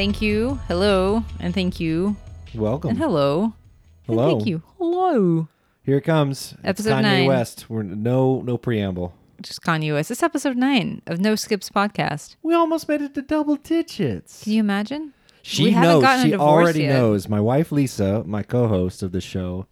Thank you. Hello, and thank you, Welcome. and hello. and Hello. thank you. Hello. Here it comes. It's Episode Kanye nine. West. We're no no preamble. Just Kanye West. It's episode nine of No Skips podcast. We almost made it to double digits. Can you imagine? She we knows. She already yet. knows. My wife Lisa, my co-host of the show,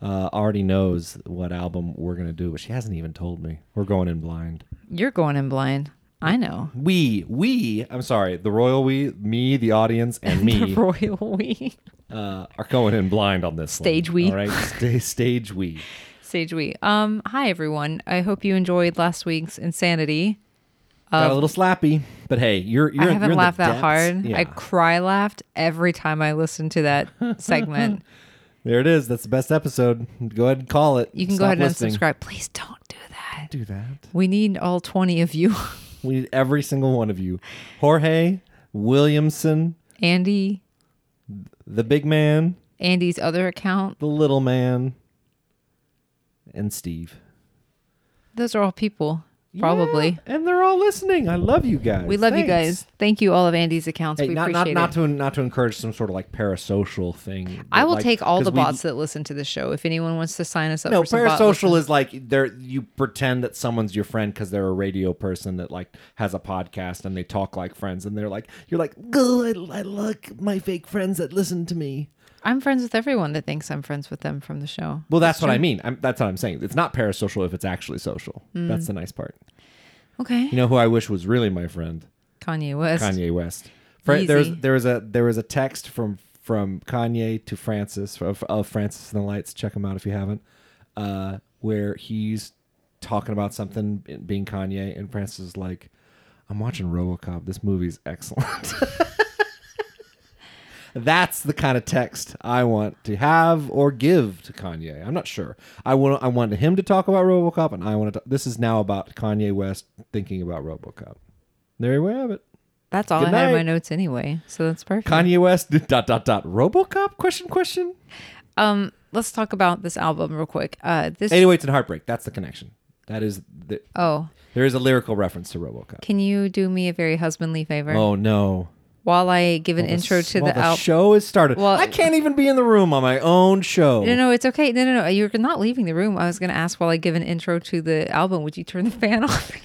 uh, already knows what album we're gonna do, but she hasn't even told me. We're going in blind. You're going in blind. I know. We, we, I'm sorry, the royal we, me, the audience, and me The royal we. uh, are going in blind on this. one, Stage we. All right, Sta- stage we. Stage we. Um, hi everyone. I hope you enjoyed last week's insanity. Got a little slappy, but hey, you're you're I you're haven't in the laughed that depths. hard. Yeah. I cry laughed every time I listened to that segment. There it is. That's the best episode. Go ahead and call it. You can go Stop ahead and listening. unsubscribe. Please don't do that. Do that. We need all 20 of you. We need every single one of you. Jorge Williamson, Andy, the big man, Andy's other account. the little man, and Steve. Those are all people, probably. Yeah, and they're all listening. I love you guys. We love you guys. Thank you, all of Andy's accounts. Hey, we not not appreciate not it. to not to encourage some sort of like parasocial thing. I will like, take all the bots that listen to the show. If anyone wants to sign us up No, for some bot parasocial is like there you pretend that someone's your friend because they're a radio person that like has a podcast and they talk like friends and they're like you're like good I, I like my fake friends that listen to me. I'm friends with everyone that thinks I'm friends with them from the show. Well, that's what I mean. I'm, that's what I'm saying. It's not parasocial if it's actually social. Mm. That's the nice part. Okay. You know who I wish was really my friend? Kanye West. Kanye West. Fr- There's there was a there was a text from from Kanye to Francis of, of Francis and the Lights. Check him out if you haven't. Uh, where he's talking about something being Kanye, and Francis is like, "I'm watching RoboCop. This movie's excellent." That's the kind of text I want to have or give to Kanye. I'm not sure. I want I wanted him to talk about RoboCop, and I wanted to. This is now about Kanye West thinking about RoboCop. There we have it. That's all Good I had in my notes anyway. So that's perfect. Kanye West dot dot dot RoboCop question question. um, let's talk about this album real quick. Uh, this. 808s and Heartbreak. That's the connection. That is the, oh, there is a lyrical reference to RoboCop. can you do me a very husbandly favor? Oh no! While I give an Well, intro to well, the album. show is started. Well- I can't even be in the room on my own show. No, no, it's okay. No, no, no. You're not leaving the room. I was going to ask while I give an intro to the album, would you turn the fan off?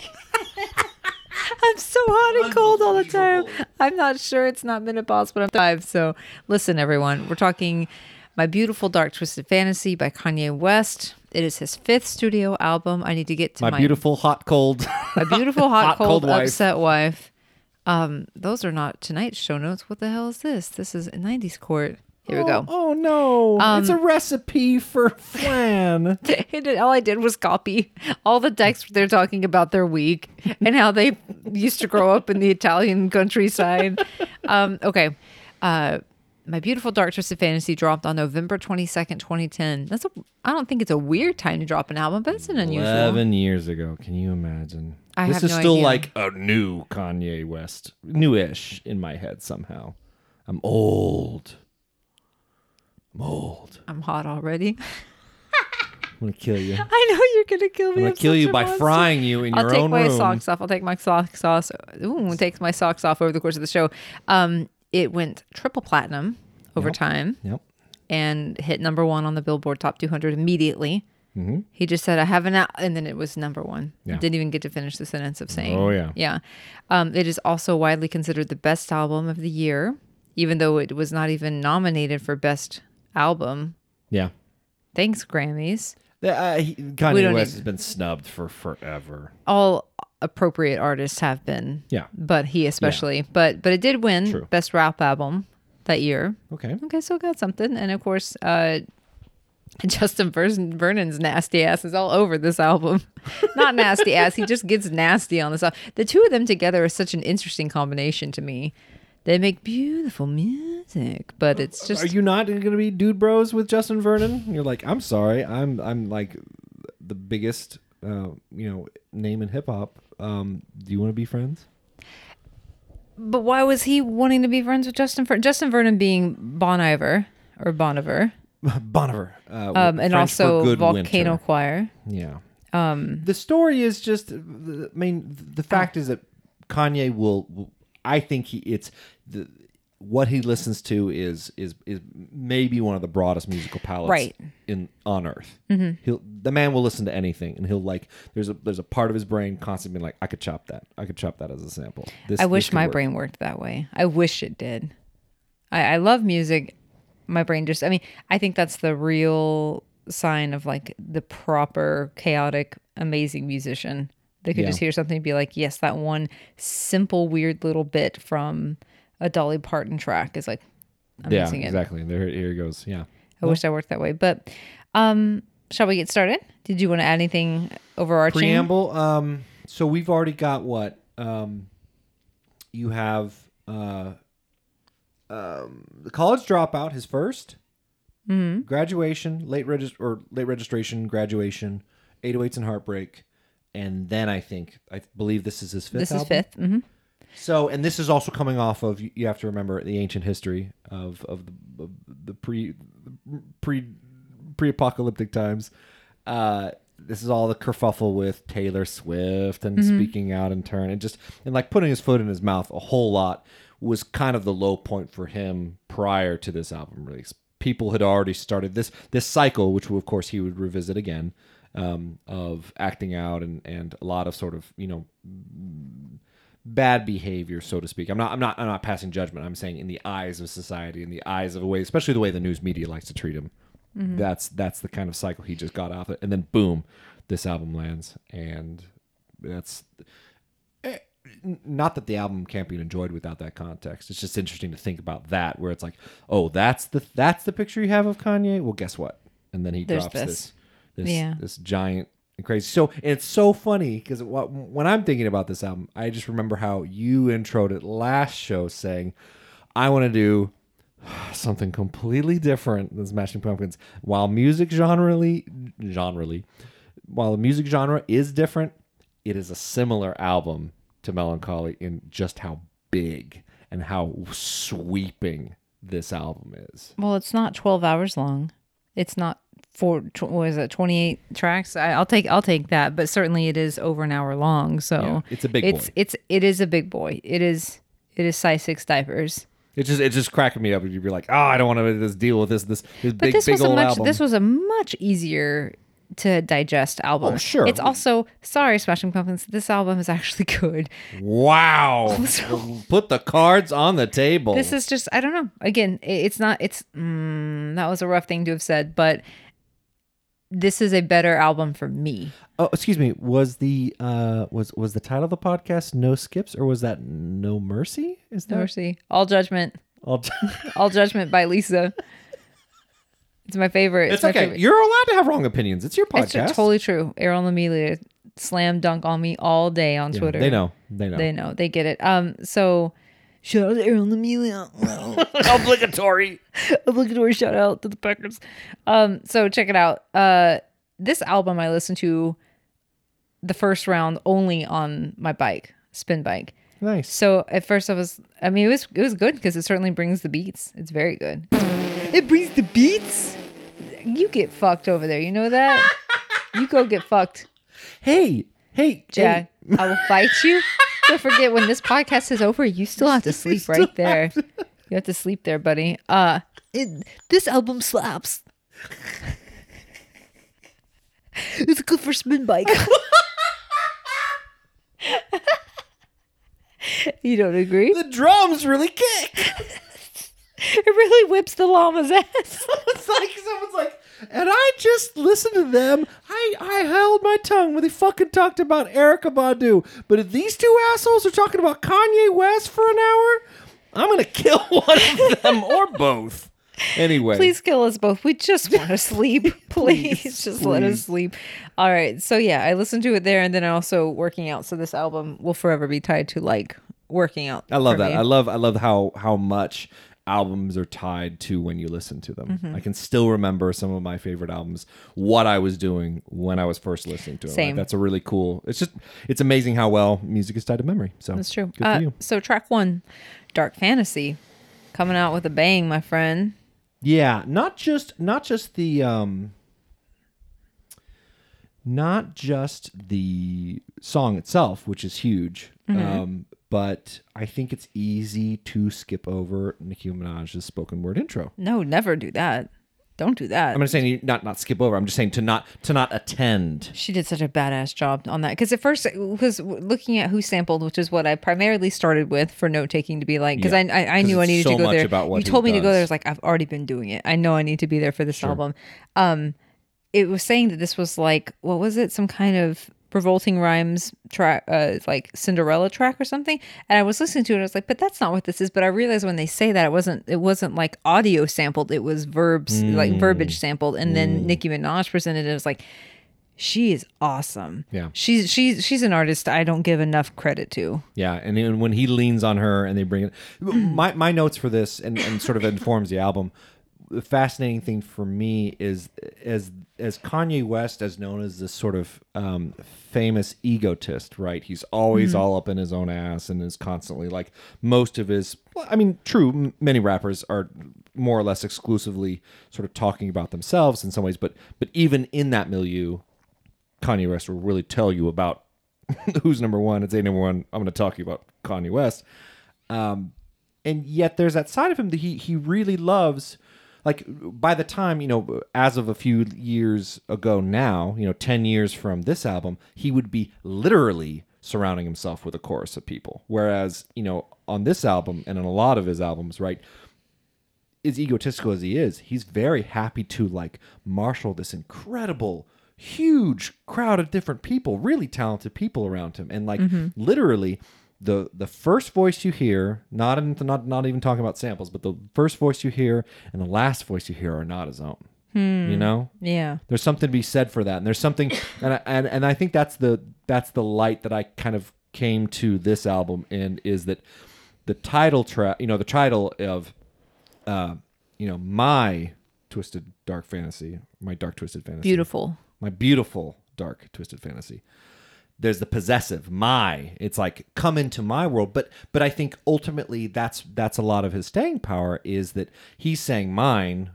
I'm so hot and cold all the time. I'm not sure it's not menopause, but I'm five. So listen, everyone. We're talking My Beautiful Dark Twisted Fantasy by Kanye West. It is his fifth studio album. I need to get to my, my, beautiful hot cold. my beautiful hot, Hot, cold, cold wife. upset wife. Um, those are not tonight's show notes. What the hell is this? This is a 90s court. Here we go. Oh no! it's a Um, recipe for flan. All I did was copy all the texts they're talking about their week and how they used to grow up in the Italian countryside. Um, okay. Uh, my beautiful dark twisted fantasy dropped on November 22nd, 2010. That's a I don't think it's a weird time to drop an album, but it's an unusual. Eleven years ago. Can you imagine? I this have is no still idea. like a new Kanye West, newish in my head somehow. I'm old. I'm old. I'm hot already. I'm gonna kill you. I'm know you're gonna kill me. I'm gonna kill such you a by monster. frying you in your own way. I'll take my socks off. I'll take my socks off. Ooh, take my socks off over the course of the show. Um, it went triple platinum over time. Yep. and hit number one on the Billboard Top 200 immediately. Mhm. He just said, "I have an," al-, and then it was number one. Yeah. Didn't even get to finish the sentence of saying, Oh, yeah. yeah." Um, it is also widely considered the best album of the year, even though it was not even nominated for best album. Yeah. Thanks, Grammys. The, uh, he, Kanye West need- has been snubbed for forever. All appropriate artists have been, Yeah. but he especially. But but it did win True. best rap album that year. Okay. Okay, so it got something. And of course, uh, Justin Vernon's nasty ass is all over this album. Not nasty ass, he just gets nasty on this album. The two of them together is such an interesting combination to me. They make beautiful music, but it's just Are you not going to be dude bros with Justin Vernon? You're like, I'm sorry, I'm I'm like the biggest, uh, you know, name in hip hop. Um, do you want to be friends? But why was he wanting to be friends with Justin Vernon? Justin Vernon being Bon Iver or Boniver, Boniver, uh, um, and French also Volcano winter. Choir. Yeah. Um, the story is just. I mean, the fact is that Kanye will, will I think he it's the what he listens to is is is maybe one of the broadest musical palettes Right. in on earth. Mm-hmm. He'll the man will listen to anything, and he'll like there's a there's a part of his brain constantly being like I could chop that, I could chop that as a sample. This, I wish my work. brain worked that way. I wish it did. I, I love music. My brain just, I mean, I think that's the real sign of like the proper, chaotic, amazing musician. They could Yeah. just hear something and be like, yes, that one simple, weird little bit from a Dolly Parton track is like, I'm Yeah, exactly. There here it goes. Yeah. I wish I worked that way. But um, shall we get started? Did you want to add anything overarching? preamble um so we've already got what um you have uh um the college dropout his 1st Mm-hmm. graduation late regis- or late registration graduation 808s and heartbreak and then i think i believe this is his fifth This is album. fifth. hmm so and this is also coming off of you have to remember the ancient history of of the, of the pre pre pre-apocalyptic times uh this is all the kerfuffle with Taylor Swift and speaking out in turn and just and like putting his foot in his mouth a whole lot was kind of the low point for him prior to this album release. People had already started this this cycle, which of course he would revisit again, um, of acting out and and a lot of sort of you know bad behavior, so to speak. I'm not I'm not I'm not passing judgment. I'm saying in the eyes of society, in the eyes of a way, especially the way the news media likes to treat him. That's that's the kind of cycle he just got off it, and then boom, this album lands, and that's not that the album can't be enjoyed without that context. It's just interesting to think about that, where it's like, oh, that's the that's the picture you have of Kanye. Well, guess what? And then he There's drops this. this this Yeah. this giant and crazy. So and it's so funny because when I'm thinking about this album, I just remember how you introed it last show, saying, "I want to do." Something completely different than Smashing Pumpkins. While music generally, generally, while the music genre is different, it is a similar album to Mellon Collie in just how big and how sweeping this album is. Well, it's not 12 hours long. It's not four. Tw- is it? 28 tracks. I, I'll take. I'll take that. But certainly, it is over an hour long. So Yeah, it's a big it's, boy. It's it is a big boy. It is it is size six diapers. It's just it's just cracking me up. You'd be like, oh, I don't want to just deal with this this this But big this big was a much. album. This was a much easier to digest album. Oh, sure. It's also sorry, Smashing Pumpkins. This album is actually good. wow, put the cards on the table. This is just I don't know. Again, it's not. It's mm, that was a rough thing to have said, but this is a better album for me. oh, excuse me. Was the uh was was the title of the podcast No Skips or was that No Mercy? Is that Mercy, all judgment. I'll- All Judgment by Lisa. It's my favorite. it's my okay. favorite. You're allowed to have wrong opinions. It's your podcast. It's podcast. totally true. Aaron Amelia slam dunk on me all day on Yeah, Twitter. They know. They know. They know. They get it. Um. So, shout out to Aaron Amelia. Obligatory. Obligatory shout out to the Packers. Um. So check it out. Uh. This album I listened to the first round only on my bike, spin bike. Nice. So at first I was, I mean, it was it was good because it certainly brings the beats. It's very good. it brings the beats. You get fucked over there. You know that. you go get fucked, Hey, hey, Jack. hey. I will fight you. Don't forget when this podcast is over, you still have to sleep right there. You have to sleep there, buddy. Uh, it, this album slaps. it's good for spin bike. you don't agree? The drums really kick. It really whips the llama's ass. it's like someone's like, and I just listened to them. I I held my tongue when they fucking talked about Erykah Badu. But if these two assholes are talking about Kanye West for an hour, I'm gonna kill one of them or both. Anyway, Please kill us both. We just want to sleep. Please, Please, just let us sleep. All right. So yeah, I listened to it there, and then also working out. So this album will forever be tied to like working out. I love that. me. I love I love how how much albums are tied to when you listen to them. Mm-hmm. I can still remember some of my favorite albums, what I was doing when I was first listening to them. Same. That's a really cool. It's just it's amazing how well music is tied to memory. So That's true. Good Uh, for you. So track one, Dark Fantasy, coming out with a bang, my friend. Yeah, not just not just the um not just the song itself, which is huge. Mm-hmm. Um but I think it's easy to skip over Nicki Minaj's spoken word intro. No, never do that. Don't do that. I'm just saying not not skip over. I'm just saying to not to not attend. She did such a badass job on that because at first, because looking at who sampled, which is what I primarily started with for note taking to be like, because Yeah. I, I I knew I needed so to go there. you told me to go there. I was like, I've already been doing it. I know I need to be there for this album. Um, it was saying that this was like what was it? Some kind of revolting rhymes track, uh, like Cinderella track or something. And I was listening to it. I was like, but that's not what this is. But I realized when they say that it wasn't it wasn't like audio sampled. It was verbs like verbiage sampled. And then Nicki Minaj presented it. It was like she is awesome. Yeah. She's she's she's an artist I don't give enough credit to. Yeah, and then when he leans on her and they bring it, my my notes for this and, and sort of informs the album. The fascinating thing for me is as as Kanye West, as known as this sort of um, famous egotist, right? He's always all up in his own ass and is constantly like most of his. well, I mean, true, m- many rappers are more or less exclusively sort of talking about themselves in some ways, but but even in that milieu, Kanye West will really tell you about who's number one. It's a number one. I'm going to talk to you about Kanye West. Um, and yet there's that side of him that he he really loves. Like by the time you know, as of a few years ago now, you know, ten years from this album, he would be literally surrounding himself with a chorus of people. Whereas you know, on this album and on a lot of his albums, right, as egotistical as he is, he's very happy to like marshal this incredible, huge crowd of different people, really talented people around him, and like mm-hmm. literally the the first voice you hear, not in, not not even talking about samples, but the first voice you hear and the last voice you hear are not his own. You know, Yeah. there's something to be said for that, and there's something, and I, and and I think that's the that's the light that I kind of came to this album in is that the title track, you know, the title of, uh, you know, my twisted dark fantasy, my dark twisted fantasy, Beautiful. my beautiful dark twisted fantasy there's the possessive my it's like come into my world. But but i think ultimately that's that's a lot of his staying power is that he's saying mine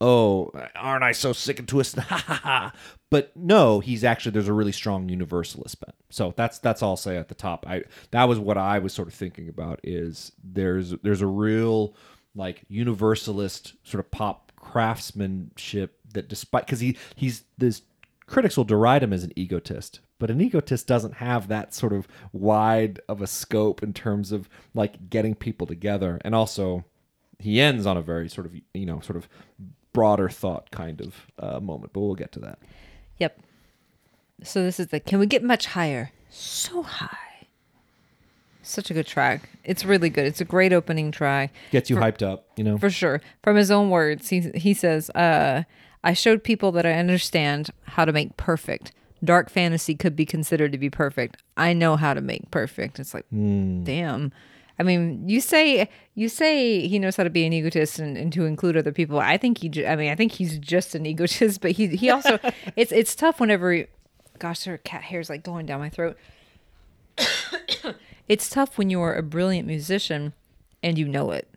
oh aren't i so sick and twisted? Ha ha ha. But no he's actually there's a really strong universalist bent. So that's that's all i'll say at the top. I that was what i was sort of thinking about is there's there's a real like universalist sort of pop craftsmanship that despite because he he's this critics will deride him as an egotist but an egotist doesn't have that sort of wide of a scope in terms of like getting people together and also he ends on a very sort of you know sort of broader thought kind of uh, moment but we'll get to that Yep. So this is the can we get much higher? So high. Such a good track. It's really good. It's a great opening track. gets you hyped up you know For sure. From his own words, he he says, uh, I showed people that I understand how to make perfect. Dark fantasy could be considered to be perfect. I know how to make perfect. It's like, hmm. damn. I mean, you say you say he knows how to be an egotist and, and to include other people. I think he. I mean, I think he's just an egotist, but he he also. it's it's tough whenever. He, gosh, there are cat hairs like going down my throat. it's tough when you're a brilliant musician and you know it.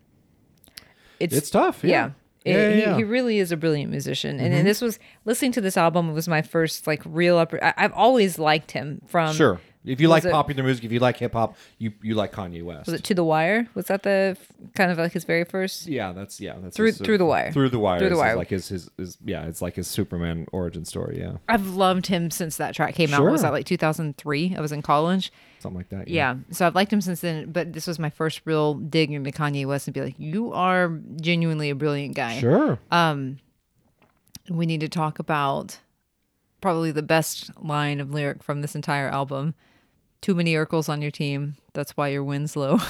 It's tough, yeah. It- Yeah, yeah, he, really is a brilliant musician, and, and mm-hmm. this was listening to this album was my first like real upper. I, I've always liked him from sure if you like it- popular music if you like hip-hop you you like kanye west Was it To the Wire? Was that the kind of like his very first? yeah that's yeah that's Through- his uh, Through the Wire. through the wire Through the is Wire. like his, his his yeah it's like his superman origin story yeah I've loved him since that track came out. Was that like 2003? I was in college. Something like that Yeah. So I've liked him since then, but this was my first real dig into Kanye West and be like, you are genuinely a brilliant guy. sure Um, We need to talk about probably the best line of lyric from this entire album. Too many Urkels on your team. That's why your win's low.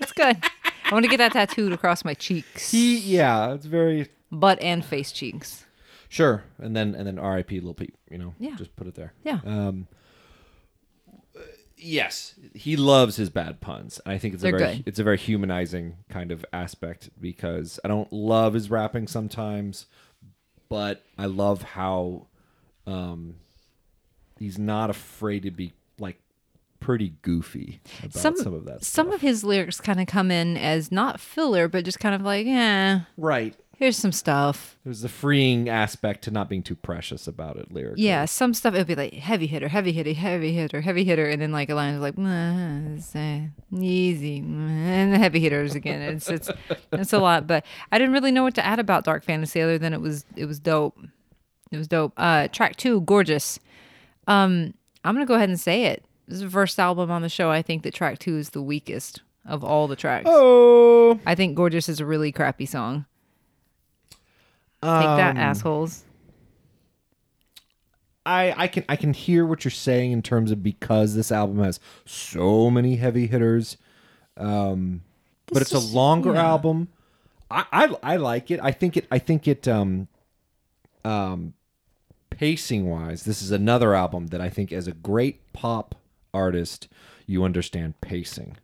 It's good. I want to get that tattooed across my cheeks, he yeah it's very butt and face cheeks. Sure, and then and then R.I.P. Little Peep. You know, Yeah. just put it there. Yeah. Um, yes, he loves his bad puns. and I think it's They're a very good. it's a very humanizing kind of aspect because I don't love his rapping sometimes, but I love how um, he's not afraid to be like pretty goofy about some, of that. Some stuff. of his lyrics kind of come in as not filler, but just kind of like, yeah, right. Here's some stuff. There's the freeing aspect to not being too precious about it lyrically. Yeah, some stuff it'll be like heavy hitter, heavy hitter, heavy hitter, heavy hitter, and then like a line is like uh, easy, and the heavy hitters again. It's it's it's a lot, but I didn't really know what to add about Dark Fantasy other than it was it was dope. It was dope. Uh, track two, gorgeous. Um, I'm gonna go ahead and say it. This is the first album on the show. I think that track two is the weakest of all the tracks. Oh, I think Gorgeous is a really crappy song. Take that, Um, assholes. I I can I can hear what you're saying in terms of because this album has so many heavy hitters, um, but it's is- a longer yeah. album. I, I I like it. I think it. I think it. Um, um, pacing wise, this is another album that I think, as a great pop artist, you understand pacing,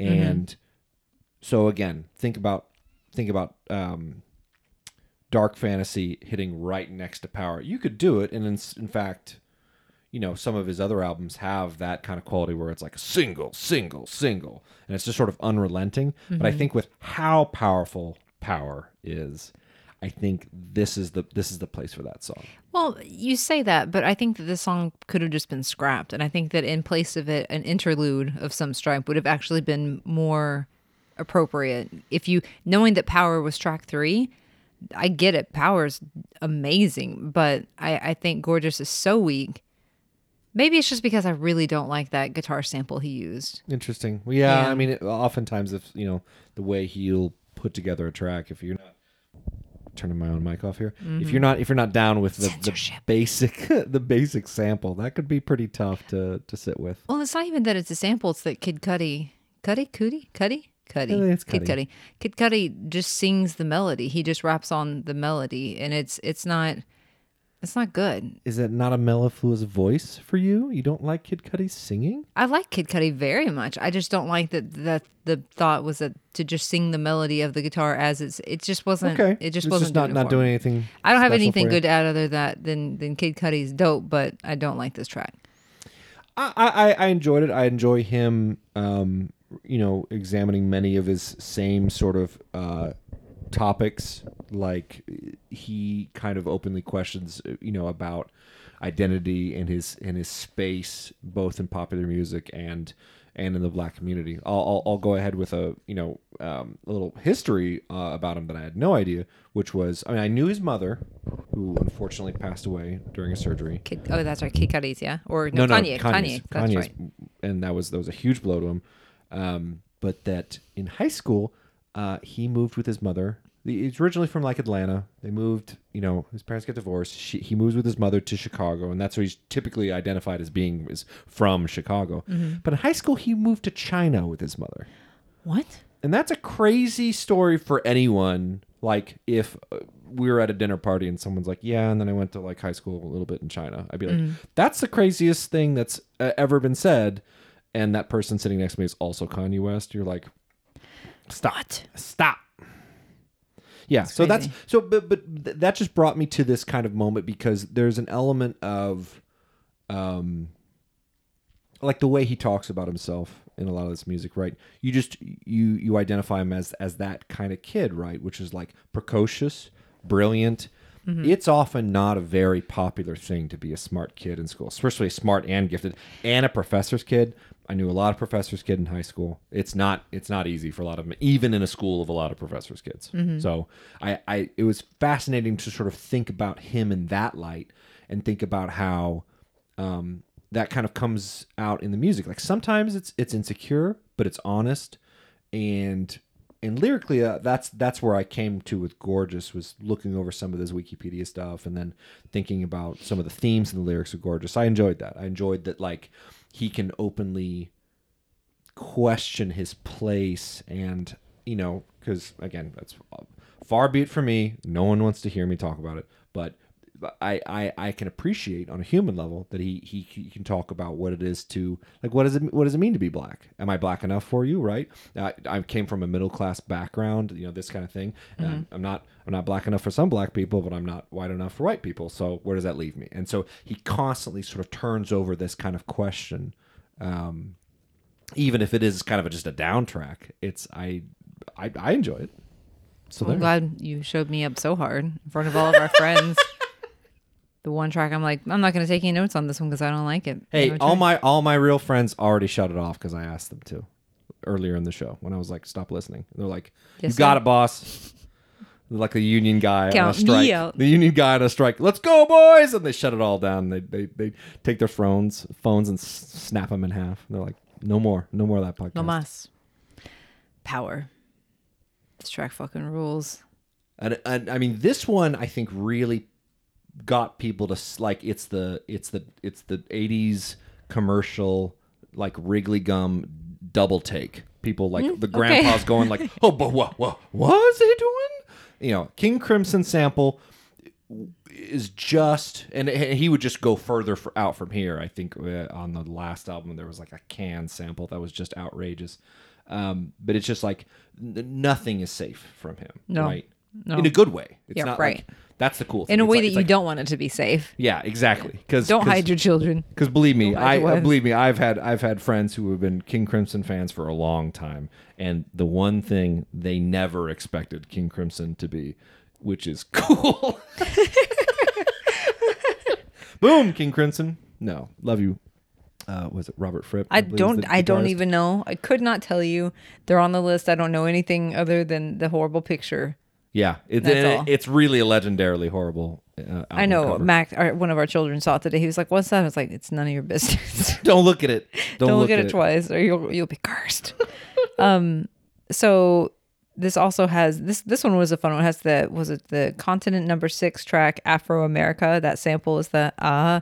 and so again, think about think about um, dark fantasy hitting right next to power. You could do it, and in, in fact, you know, some of his other albums have that kind of quality where it's like a single, single, single, and it's just sort of unrelenting. But I mm-hmm. think with how powerful power is, I think this is the this is the place for that song. Well, you say that, but I think that this song could have just been scrapped. And I think that in place of it, an interlude of some stripe would have actually been more appropriate. If you, knowing that Power was track three, I get it. Power's amazing, but I, I think Gorgeous is so weak. Maybe it's just because I really don't like that guitar sample he used. Interesting. Well, yeah, Yeah. I mean, it, oftentimes if you know the way he'll put together a track, if you're not turning my own mic off here, if you're mm-hmm. not if you're not down with the, the basic the basic sample, that could be pretty tough to to sit with. Well, it's not even that it's a sample. It's that Kid Cudi, Cudi, Cudi, Cudi, Cudi, it's Kid Cudi. Cudi. Kid Cudi just sings the melody. He just raps on the melody, and it's it's not it's not good. Is it not a mellifluous voice for you? You don't like Kid Cudi's singing? I like Kid Cudi very much. I just don't like that that the thought was that to just sing the melody of the guitar as it's. It just wasn't. Okay, It just It's wasn't not doing not doing anything. I don't have anything good to add other that than than Kid Cudi's dope, but I don't like this track. I, I I enjoyed it. I enjoy him, um, you know, examining many of his same sort of uh, topics. Like he kind of openly questions, you know, about identity and his and his space, both in popular music and and in the black community. I'll I'll, I'll go ahead with a you know um, a little history uh, about him that I had no idea, which was I mean I knew his mother, who unfortunately passed away during a surgery. Kid, oh, that's right, Kid Cudi's, yeah, or no, Kanye, Kanye, that's Kanye's- right. and that was that was a huge blow to him. Um, but that in high school, uh, he moved with his mother. He's originally from like Atlanta. They moved, you know, his parents get divorced. She, he moves with his mother to Chicago, and that's where he's typically identified as being is from Chicago. Mm-hmm. But in high school, he moved to China with his mother, What? and that's a crazy story for anyone. Like if uh, we were at a dinner party and someone's like, "Yeah," and then I went to like high school a little bit in China, I'd be like, Mm. "That's the craziest thing that's uh, ever been said." And that person sitting next to me is also Kanye West. You're like, "Stop, What? stop." Yeah, so that's so, but but th- that just brought me to this kind of moment because there's an element of, um, like the way he talks about himself in a lot of this music, right? You just you you identify him as as that kind of kid, right? Which is like precocious, brilliant. It's often not a very popular thing to be a smart kid in school, especially smart and gifted and a professor's kid. I knew a lot of professors' kid in high school. It's not it's not easy for a lot of them, even in a school of a lot of professors' kids. So I, I it was fascinating to sort of think about him in that light and think about how um, that kind of comes out in the music. Like sometimes it's it's insecure, but it's honest, and and lyrically, uh, that's that's where I came to with "Gorgeous" was looking over some of this Wikipedia stuff and then thinking about some of the themes in the lyrics of "Gorgeous." I enjoyed that. I enjoyed that like he can openly question his place and you know because again that's far be it from me. No one wants to hear me talk about it. But I, I I can appreciate on a human level that he, he he can talk about what it is to like what does it what does it mean to be black? Am I black enough for you? Right? I, I came from a middle class background, you know this kind of thing. And I'm not I'm not black enough for some black people, but I'm not white enough for white people. So where does that leave me? And so he constantly sort of turns over this kind of question, um, even if it is kind of a, just a down track. It's I I, I enjoy it. So I'm glad you showed me up so hard in front of all of our friends. The one track, I'm like, I'm not going to take any notes on this one because I don't like it. Hey, No all my all my real friends already shut it off because I asked them to earlier in the show when I was like, "Stop listening." They're like, Yes, "You got it, boss." like the union guy on a Count me strike. out. The union guy on a strike. Let's go, boys! And they shut it all down. They they they take their phones phones and s- snap them in half. And they're like, "No more, no more of that podcast." No mas. Power. This track fucking rules. And, and I mean, this one I think really got people to s- like. It's the it's the it's the '80s commercial like Wrigley gum double take. People like the grandpa's going like, "Oh, but what what what is he doing?" You know, King Crimson sample is just and he would just go further for, out from here i think uh, on the last album there was like a can sample that was just outrageous um, but it's just like nothing is safe from him No. right No. in a good way it's Yeah, not right. like that's the cool thing In a It's way like- that it's you like- don't want it to be safe. yeah exactly because Don't hide your children. because believe me, hide I your uh, wives. believe me, I've had I've had friends who have been King Crimson fans for a long time, and the one thing they never expected King Crimson to be, which is cool. Boom, King Crimson. No, love you. Uh, was it Robert Fripp? I believe is don't. the I don't guitarist. even know. I could not tell you. They're on the list. I don't know anything other than the horrible picture. Yeah, it's That's it- all. it's really a legendarily horrible. Uh, I know cover. Mac, our, one of our children, saw it today. He was like, "What's that?" I was like, "It's none of your business." Don't look at it. Don't, don't look, at at it, twice, or you'll you'll be cursed. um, so this also has this this one was a fun one. It has the was it the continent number six track Afromerica. That sample is the ah.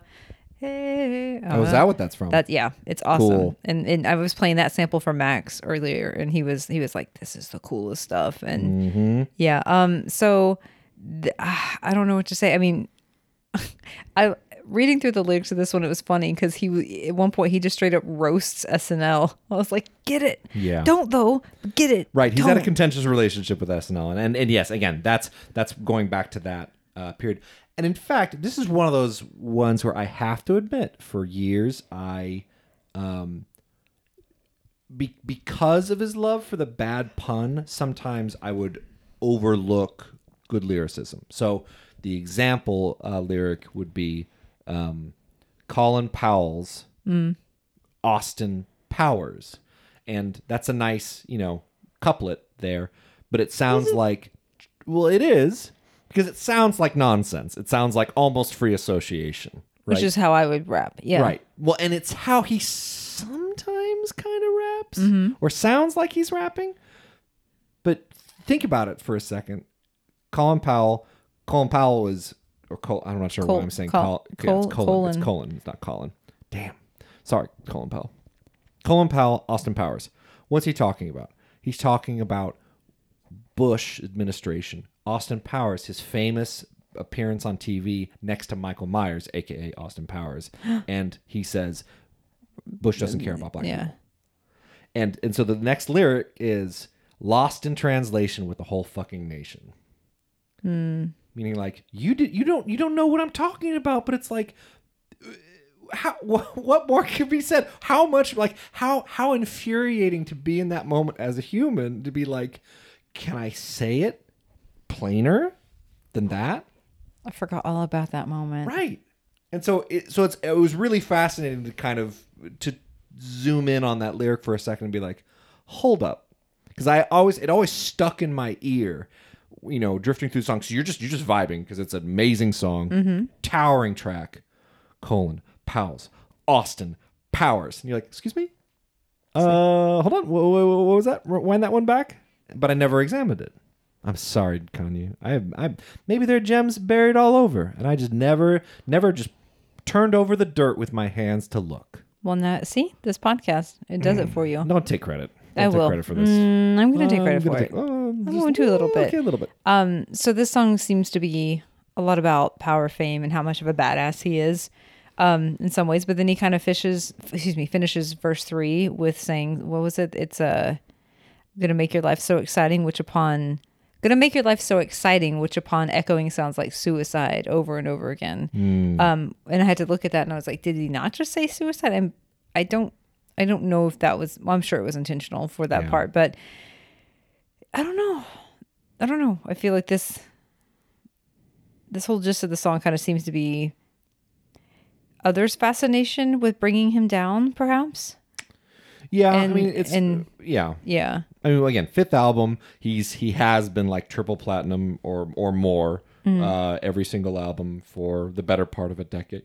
Hey, Oh, is ah. that what that's from? That yeah, it's awesome. Cool. And and I was playing that sample for Max earlier, and he was he was like, "This is the coolest stuff." And Mm-hmm. yeah, um, so th- ah, I don't know what to say. I mean, I reading through the lyrics of this one, it was funny because he at one point he just straight up roasts SNL. I was like, "Get it? Yeah. Don't though. Get it? Right. He's had a contentious relationship with SNL, and and, and yes, again, that's that's going back to that uh, period. And in fact, this is one of those ones where I have to admit, for years, I, um, be, because of his love for the bad pun, sometimes I would overlook good lyricism. So the example uh, lyric would be um, Colin Powell's Austin Powers. And that's a nice, you know, couplet there. But it sounds like, well, it is because it sounds like nonsense. It sounds like almost free association. Right? Which is how I would rap. Yeah. Right. Well, and it's how he sometimes kind of raps mm-hmm. or sounds like he's rapping. But think about it for a second. Colin Powell, Colin Powell is, or Col, I'm not sure Col- why I'm saying Col- Col, yeah, it's Col- Colin. It's Colin. Colin. It's not Colin. Damn. Sorry, Colin Powell. Colin Powell, Austin Powers. What's he talking about? He's talking about Bush administration. Austin Powers, his famous appearance on TV next to Michael Myers, aka Austin Powers, and he says Bush doesn't care about black Yeah. people. And and so the next lyric is lost in translation with the whole fucking nation. Meaning like you did you don't you don't know what I'm talking about, but it's like uh, how what more can be said? How much like how how infuriating to be in that moment as a human to be like, can I say it plainer than that? I forgot all about that moment. Right. And so it so it's it was really fascinating to kind of to zoom in on that lyric for a second and be like, hold up. Because I always it always stuck in my ear, you know, drifting through songs. So you're just you're just vibing because it's an amazing song, towering track, colon, Powers, Austin, Powers. And you're like, excuse me? Uh hold on. What, what, what was that? Wind that one back? But I never examined it. I'm sorry, Kanye. I, I maybe there are gems buried all over, and I just never, never just turned over the dirt with my hands to look. Well, now see this podcast. It does it for you. Don't take credit. Don't I take will. credit for this. Mm, I'm going to take credit for take- it. oh, I'm going to a little bit. Okay, a little bit. Um, so this song seems to be a lot about power, fame, and how much of a badass he is. Um, in some ways, but then he kind of fishes, excuse me, finishes verse three with saying, "What was it? It's uh, gonna make your life so exciting, which upon gonna make your life so exciting, which upon echoing sounds like suicide over and over again." Um, and I had to look at that, and I was like, "Did he not just say suicide?" I'm, I don't, I don't know if that was. Well, I'm sure it was intentional for that Yeah. part, but I don't know. I don't know. I feel like this this whole gist of the song kind of seems to be others' fascination with bringing him down, perhaps. Yeah, And- I mean it's and- yeah. Yeah. I mean again, fifth album, he's he has been like triple platinum or or more uh every single album for the better part of a decade.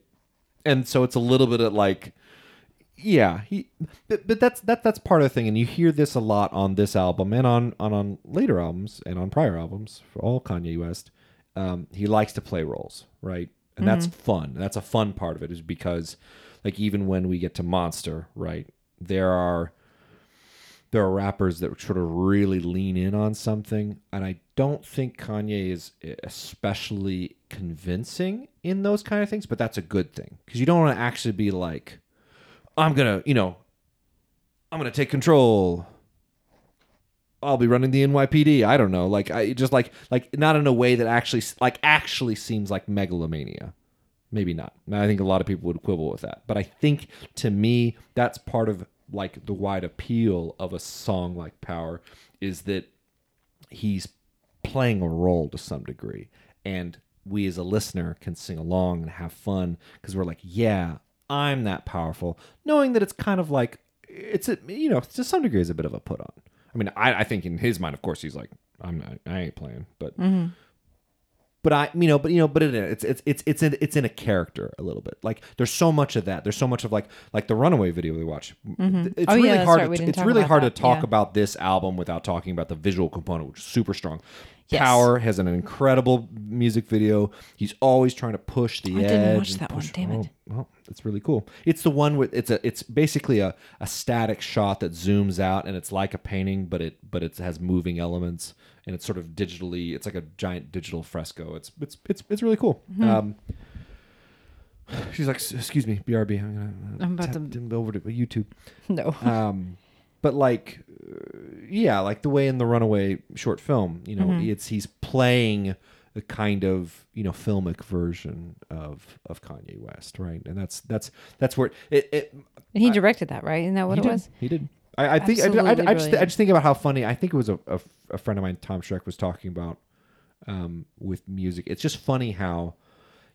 And so it's a little bit of like yeah, he but, but that's that that's part of the thing and you hear this a lot on this album and on on on later albums and on prior albums for all Kanye West. Um he likes to play roles, right? And that's fun. That's a fun part of it is because like even when we get to Monster, right? There are there are rappers that sort of really lean in on something and i don't think kanye is especially convincing in those kind of things but that's a good thing because you don't want to actually be like i'm gonna you know i'm gonna take control. I'll be running the nypd i don't know like i just like like not in a way that actually like actually seems like megalomania. Maybe not. I think a lot of people would quibble with that but i think to me that's part of like the wide appeal of a song like power is that he's playing a role to some degree. And we as a listener can sing along and have fun because we're like yeah i'm that powerful knowing that it's kind of like it's a you know to some degree is a bit of a put on. I mean i, I think in his mind of course he's like i'm not i ain't playing but mm-hmm. But I, you know, but you know, but it, it's it's it's it's in it's in a character a little bit. Like there's so much of that. There's so much of like like the Runaway video we watched. Mm-hmm. It's Oh, really yeah, hard. right. To, it's talk really hard that. to talk Yeah. about this album without talking about the visual component, which is super strong. Yes. Power has an incredible music video. He's always trying to push the I edge. didn't watch and that one, damn it. oh, well, it's really cool. It's the one with it's a it's basically a, a static shot that zooms out and it's like a painting, but it but it has moving elements and it's sort of digitally. It's like a giant digital fresco. It's it's it's it's really cool. Mm-hmm. Um, she's like, "Excuse me, BRB. I'm gonna I'm about tap to- over to YouTube." No. um, but like, yeah, like the way in the Runaway short film, you know, Mm-hmm. it's he's playing a kind of you know filmic version of of Kanye West, right? And that's that's that's where it. it And he directed that, right? Isn't that what it did. was? He did. I, I think I, I, I just I just think about how funny. I think it was a, a, a friend of mine, Tom Schreck, was talking about um, with music. It's just funny how,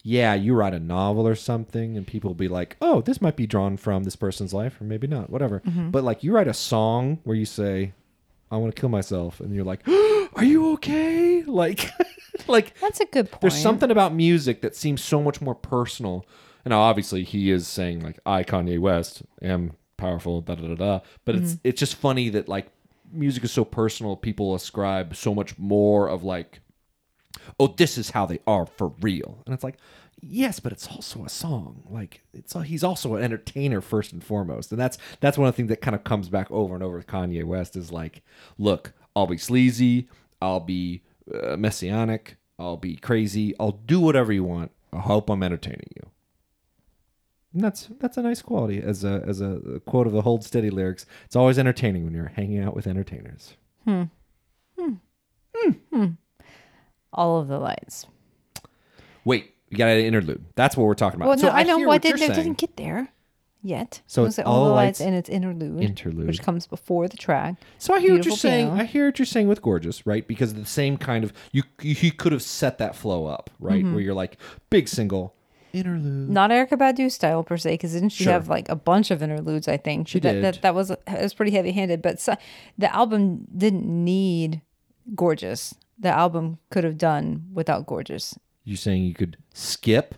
yeah, you write a novel or something, and people will be like, "Oh, this might be drawn from this person's life, or maybe not, whatever." Mm-hmm. But like, you write a song where you say, "I want to kill myself," and you're like, "Are you okay?" Like, like That's a good point. there's something about music that seems so much more personal. And obviously, he is saying like, "I, Kanye West, am powerful." Da da da da. But it's Mm-hmm. it's just funny that like music is so personal. People ascribe so much more of like, "Oh, this is how they are for real," and it's like. Yes, but it's also a song. Like it's he's also an entertainer first and foremost, and that's that's one of the things that kind of comes back over and over with Kanye West is like, look, I'll be sleazy, I'll be uh, messianic, I'll be crazy, I'll do whatever you want. I hope I'm entertaining you. And that's that's a nice quality as a as a quote of the Hold Steady lyrics. It's always entertaining when you're hanging out with entertainers. Hmm. Hmm. Hmm. All of the lights. Wait, you got an interlude. That's what we're talking about. Well, So no, I know hear what what didn't, it didn't get there yet. So it's all the lights lights- and its interlude, Interlude. which comes before the track. So I hear what you're Beautiful saying. piano. I hear what you're saying with "Gorgeous," right? Because the same kind of you, you he could have set that flow up, right? Mm-hmm. Where you're like big single interlude. Not Erykah Badu style per se, because didn't she Sure. have like a bunch of interludes? I think She that, did. That that was it was pretty heavy handed, but so, the album didn't need gorgeous. The album could have done without gorgeous. You saying you could skip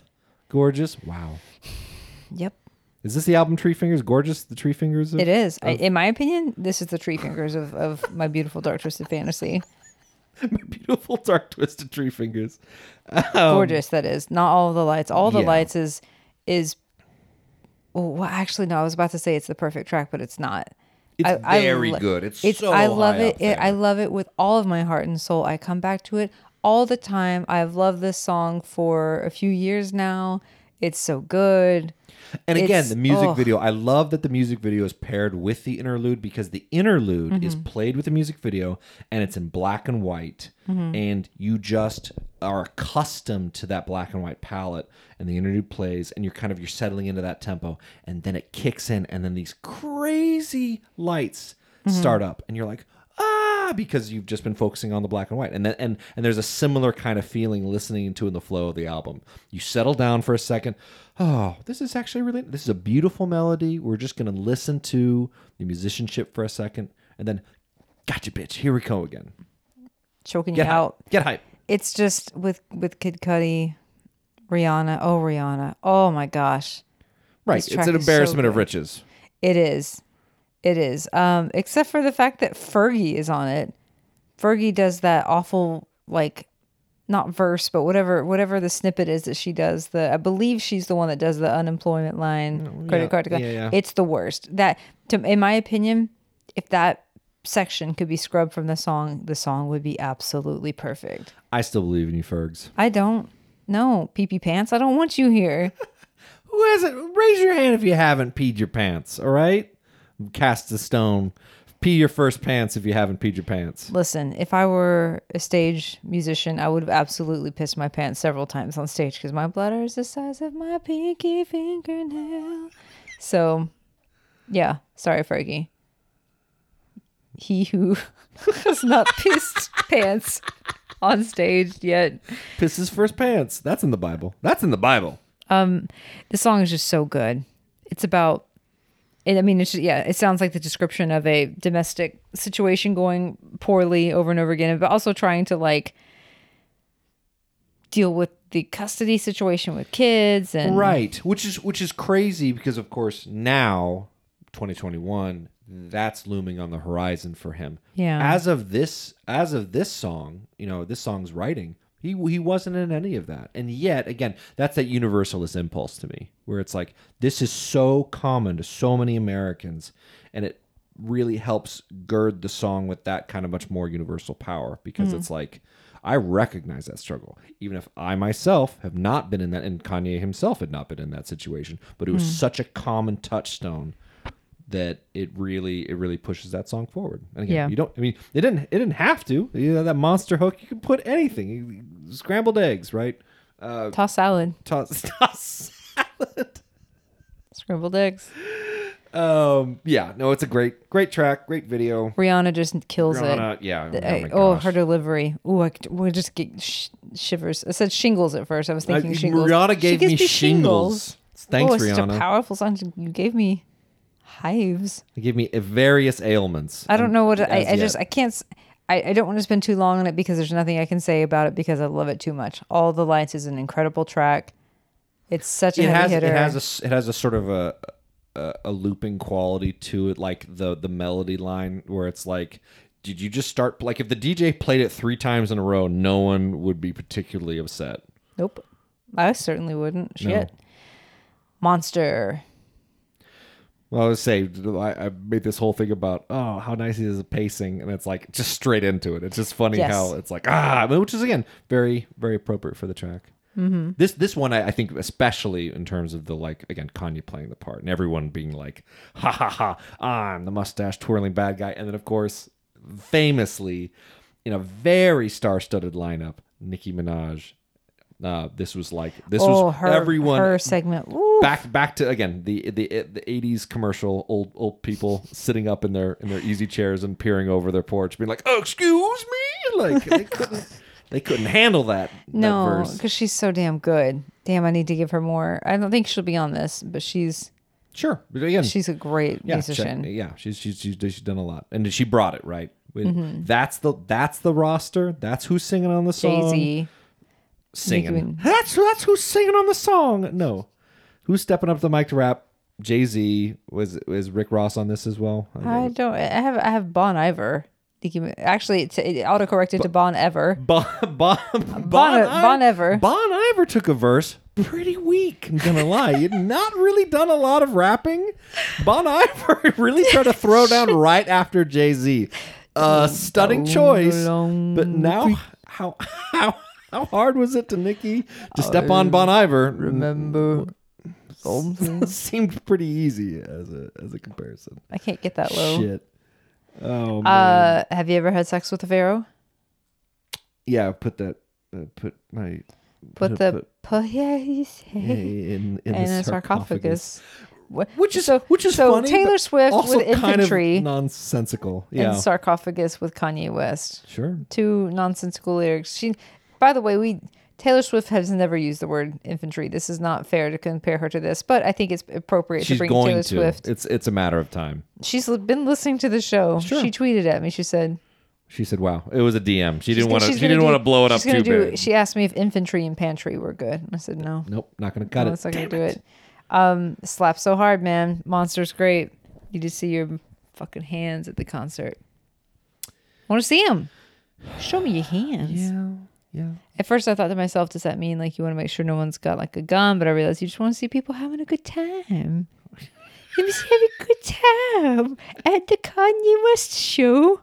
"Gorgeous"? Wow. Yep, Is this the album Treefingers? Gorgeous, the Treefingers. Of, it is. I, in my opinion, this is the treefingers of, of my beautiful dark twisted fantasy. My beautiful dark twisted Treefingers. gorgeous that is not all of the lights all the Um, yeah. lights is is well actually no i was about to say it's the perfect track but it's not It's I- I very lo- good. It's, it's so i love it. it i love it with all of my heart and soul i come back to it all the time i've loved this song for a few years now it's so good And again, It's- the music ugh. video. I love that the music video is paired with the interlude because the interlude is Mm-hmm. played with the music video and it's in black and white. Mm-hmm. And you just are accustomed to that black and white palette. And the interlude plays, and you're kind of you're settling into that tempo. And then it kicks in, and then these crazy lights Mm-hmm. start up, and you're like, because you've just been focusing on the black and white, and then and and there's a similar kind of feeling listening to in the flow of the album. You settle down for a second. Oh, this is actually really. This is a beautiful melody. We're just gonna listen to the musicianship for a second, and then, gotcha, bitch. Here we go again. Choking Get you hype. out. Get hype. It's just with with Kid Cudi, Rihanna. Oh, Rihanna. Oh my gosh. Right. This It's track an is so embarrassment of good. riches. It is. It is. Um, except for the fact that Fergie is on it. Fergie does that awful like not verse, but whatever whatever the snippet is that she does. The I believe she's the one that does the unemployment line, credit yeah, card. to yeah, yeah. It's the worst. That to in my opinion, if that section could be scrubbed from the song, the song would be absolutely perfect. I still believe in you, Fergs. I don't. No, pee pee pants. I don't want you here. Who hasn't? Raise your hand if you haven't peed your pants. All right. Cast a stone. Pee your first pants if you haven't peed your pants. Listen, if I were a stage musician, I would have absolutely pissed my pants several times on stage because my bladder is the size of my pinky fingernail. So, yeah, sorry, Fergie. He who has not pissed pants on stage yet. Piss his first pants. That's in the Bible. That's in the Bible. Um, the song is just so good. It's about, I mean, it's just, yeah, it sounds like the description of a domestic situation going poorly over and over again, but also trying to like deal with the custody situation with kids and Right. Which is which is crazy because of course now, 2021, that's looming on the horizon for him. Yeah. As of this as of this song, you know, this song's writing, he he wasn't in any of that. And yet, again, that's that universalist impulse to me, where it's like this is so common to so many Americans, and it really helps gird the song with that kind of much more universal power because hmm. it's like I recognize that struggle, even if I myself have not been in that, and Kanye himself had not been in that situation. But it was hmm. such a common touchstone that it really, it really pushes that song forward. And again, Yeah. you don't. I mean, it didn't. It didn't have to. You know, that monster hook. You could put anything. Scrambled eggs, right? Uh, toss salad, toss, toss salad. scrambled eggs. Um, yeah, no, it's a great, great track, great video. Rihanna just kills Rihanna, it. yeah. The- oh, my oh, her delivery. Oh, I we just get sh- shivers. I said shingles at first. I was thinking shingles. Rihanna gave gives me shingles. Thanks, oh, it's such a powerful song. You gave me hives. It gave me various ailments. I don't know what I, I just. I can't. I don't want to spend too long on it because there's nothing I can say about it because I love it too much. All the Lights is an incredible track. It's such a it heavy has hitter. it has a it has a sort of a, a a looping quality to it, like the the melody line where it's like. Did you just start like if the DJ played it three times in a row, no one would be particularly upset. nope. I certainly wouldn't. Shit. Monster. Well, I was say I, I made this whole thing about oh how nice he is at pacing, and it's like just straight into it. It's just funny Yes. how it's like ah, which is again very very appropriate for the track. Mm-hmm. This this one I, I think especially in terms of the like again Kanye playing the part and everyone being like ha ha ha I'm the mustache twirling bad guy, and then of course famously in a very star studded lineup Nicki Minaj. Uh, this was like this oh, was her everyone her segment. Back back to again the the the eighties commercial old old people sitting up in their in their easy chairs and peering over their porch, being like, "Oh, excuse me," like they couldn't they couldn't handle that. No, because she's so damn good. Damn, I need to give her more. I don't think she'll be on this, but she's sure, but again, she's a great yeah, musician. check- yeah, she's she's she's she's done a lot, and she brought it right. With- Mm-hmm. That's the that's the roster. That's who's singing on the song. Z. singing. Nicki Min- That's that's who's singing on the song. No, who's stepping up to the mic to rap? Jay Z was is Rick Ross on this as well. I don't. I have. I have Bon Iver. Nicki Min- Actually, it's it auto corrected to Bon Ever. Bon Bon Bon, Bon- I- Bon Iver. Bon Iver took a verse pretty weak. I'm gonna lie, he'd not really done a lot of rapping. Bon Iver really tried to throw down right after Jay Z. A stunning choice, but now how how how hard was it to Nicki to step on Bon Iver? Remember something? seemed pretty easy as a as a comparison. I can't get that low. Shit. Oh man. Uh, have you ever had sex with a pharaoh? yeah, put that. Uh, put my Put the put yeah, you say. in in in the a sarcophagus. Wh- which is so, which is so funny. Taylor Swift also with kind infantry of nonsensical. Yeah, and sarcophagus with Kanye West. sure. Two nonsensical lyrics. She, by the way, we Taylor Swift has never used the word infantry. This is not fair to compare her to this, but I think it's appropriate She's to bring going Taylor to. Swift. It's it's a matter of time. She's been listening to the show. Sure. She tweeted at me. She said She said, "Wow, it was a DM. She didn't want to. She didn't do- want to blow it up too do- big. She asked me if infantry and pantry were good. I said no. nope, not gonna cut no, it. not gonna do it. Um, slap so hard, man. Monster's great. You just see your fucking hands at the concert. Want to see them? Show me your hands. Yeah, yeah. At first, I thought to myself, does that mean like you want to make sure no one's got like a gun? But I realized you just want to see people having a good time. Let me see have a good time at the Kanye West show.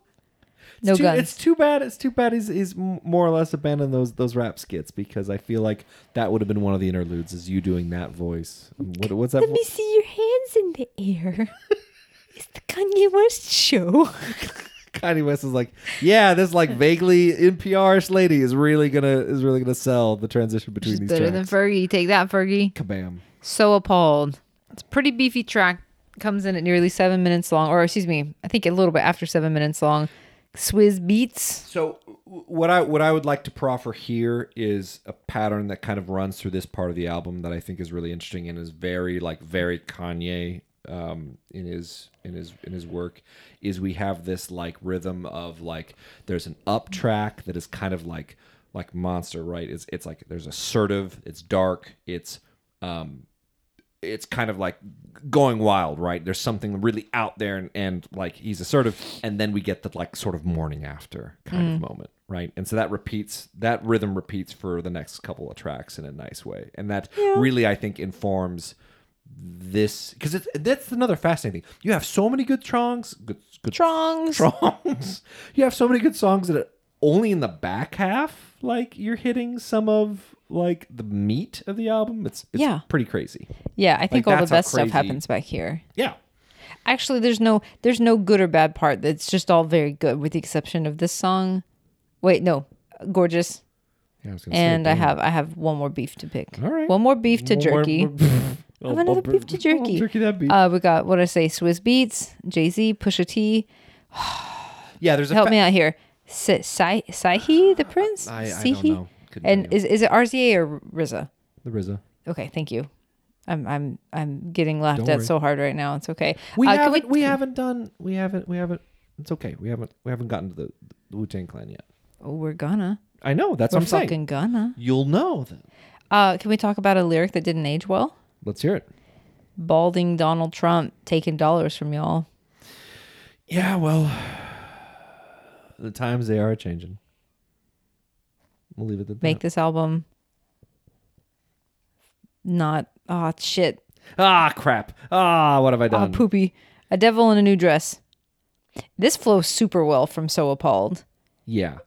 No it's too, guns. It's too bad. It's too bad. He's, he's more or less abandoned those those rap skits because I feel like that would have been one of the interludes is you doing that voice. What, what's that? Let vo- me see your hands in the air. it's the Kanye West show. Kanye West is like, yeah, this like vaguely NPR-ish lady is really gonna is really gonna sell the transition between She's these better tracks. than Fergie. Take that, Fergie. Kabam. So appalled. It's a pretty beefy track. Comes in at nearly seven minutes long, or excuse me, I think a little bit after seven minutes long. Swizz Beatz. So what I what I would like to proffer here is a pattern that kind of runs through this part of the album that I think is really interesting and is very like very Kanye um, in his in his in his work is we have this like rhythm of like there's an up track that is kind of like like monster right it's it's like there's assertive it's dark it's um it's kind of like going wild, right? There's something really out there, and, and like he's assertive, and then we get the like sort of morning after kind of moment, right? And so that repeats, that rhythm repeats for the next couple of tracks in a nice way, and that really I think informs this because it's that's another fascinating thing. You have so many good songs, good good Strongs. songs. you have so many good songs that are only in the back half, like you're hitting some of like the meat of the album. It's, it's Yeah. pretty crazy. Yeah, I think Like, all the best stuff happens back here. Yeah. Actually, there's no there's no good or bad part. It's just all very good, with the exception of this song. Wait, no, gorgeous. Yeah, I was gonna say, And I have I have one more beef to pick. All right. One more beef to One jerky. more- have another beef to jerky. Jerky that beef. Uh, we got what I say? Swizz Beatz, Jay Z, Pusha T. yeah, there's a Help fa- me out here. Si- Sai Saihi the Prince. I, I Sihi? don't know. Couldn't And is is it RZA or RZA? the RZA. Okay, thank you. I'm I'm I'm getting laughed at so hard right now. It's okay. We Uh, haven't. We, haven't done. We haven't. We haven't. It's okay. We haven't. We haven't gotten to the, the Wu Tang Clan yet. Oh, we're gonna. I know. That's We're what I'm saying. fucking gonna. You'll know then. Uh, can we talk about a lyric that didn't age well? Let's hear it. Balding Donald Trump taking dollars from y'all. Yeah. Well, the times they are changing. We'll leave it at that. Make that. this album not ah shit. Ah, crap. Ah, what have I done? Ah done? poopy. A devil in a new dress. This flows super well from So Appalled. Yeah.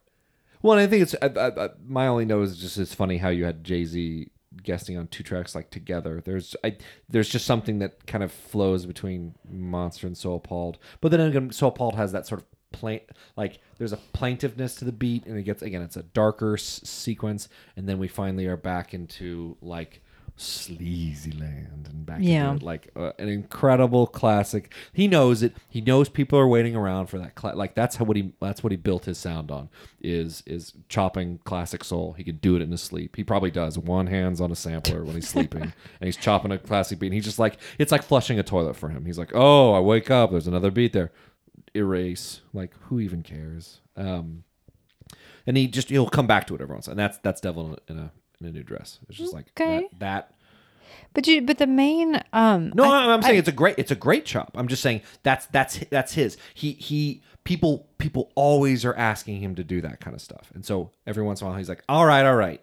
Well, I think it's I, I, I, my only note is just it's funny how you had Jay Z guesting on two tracks like together. There's I there's just something that kind of flows between Monster and So Appalled, but then again, So Appalled has that sort of plaint like there's a plaintiveness to the beat, and it gets again it's a darker s- sequence, and then we finally are back into like sleazy land and back Yeah. into like uh, an incredible classic. He knows it. He knows people are waiting around for that. Cla- like that's how what he that's what he built his sound on is is chopping classic soul. He could do it in his sleep. He probably does. One hand's on a sampler when he's sleeping and he's chopping a classic beat. And he's just like it's like flushing a toilet for him. He's like, oh, I wake up. There's another beat there. Erase. Like who even cares? Um, and he just he'll come back to it every once, and that's that's Devil in a in a new dress. It's just like Okay. that, that But you but the main um no, I- I, am saying it's a great it's a great chop. I'm just saying that's that's that's his. He he people people always are asking him to do that kind of stuff. And so every once in a while he's like, "All right, all right.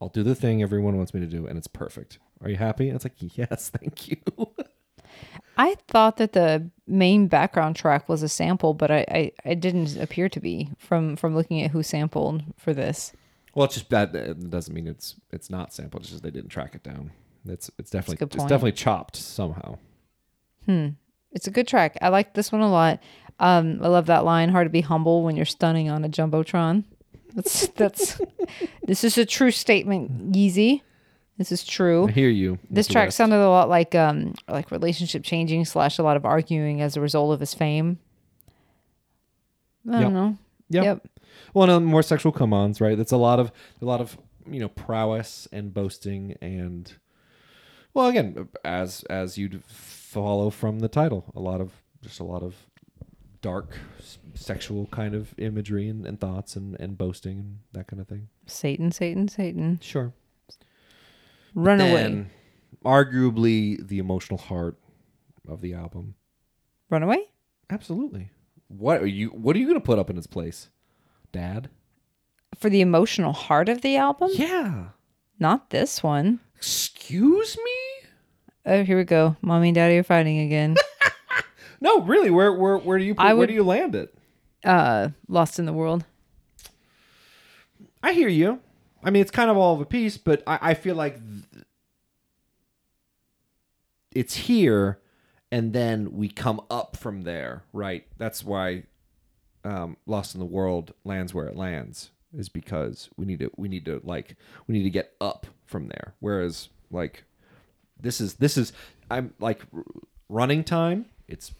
I'll do the thing everyone wants me to do and it's perfect." Are you happy? And it's like, "Yes, thank you." I thought that the main background track was a sample, but I, I it didn't appear to be from from looking at who sampled for this. Well, it's just that it doesn't mean it's it's not sampled. It's just they didn't track it down. It's it's definitely it's definitely chopped somehow. Hmm. It's a good track. I like this one a lot. Um, I love that line. Hard to be humble when you're stunning on a jumbotron. That's that's. this is a true statement, Yeezy. This is true. I hear you. This Mr. track West. sounded a lot like um like relationship changing slash a lot of arguing as a result of his fame. I Yep. don't know. Yep. Yep. Well, no, um, more sexual come-ons, right? That's a lot of a lot of you know prowess and boasting and well, again, as as you'd follow from the title, a lot of just a lot of dark sexual kind of imagery and, and thoughts and, and boasting and that kind of thing. Satan, Satan, Satan. Sure. Run away. Arguably the emotional heart of the album. Run away? Absolutely. What are you What are you going to put up in its place, Dad? For the emotional heart of the album? Yeah. Not this one. Excuse me. Oh, here we go. Mommy and daddy are fighting again. No, really. Where where where do you put, I where do you land it? uh Lost in the World. I hear you. I mean, it's kind of all of a piece, but I, I feel like th- it's here, and then we come up from there, right? That's why um, Lost in the World lands where it lands, is because we need to we need to like we need to get up from there. Whereas like this is this is I'm like r- running time. It's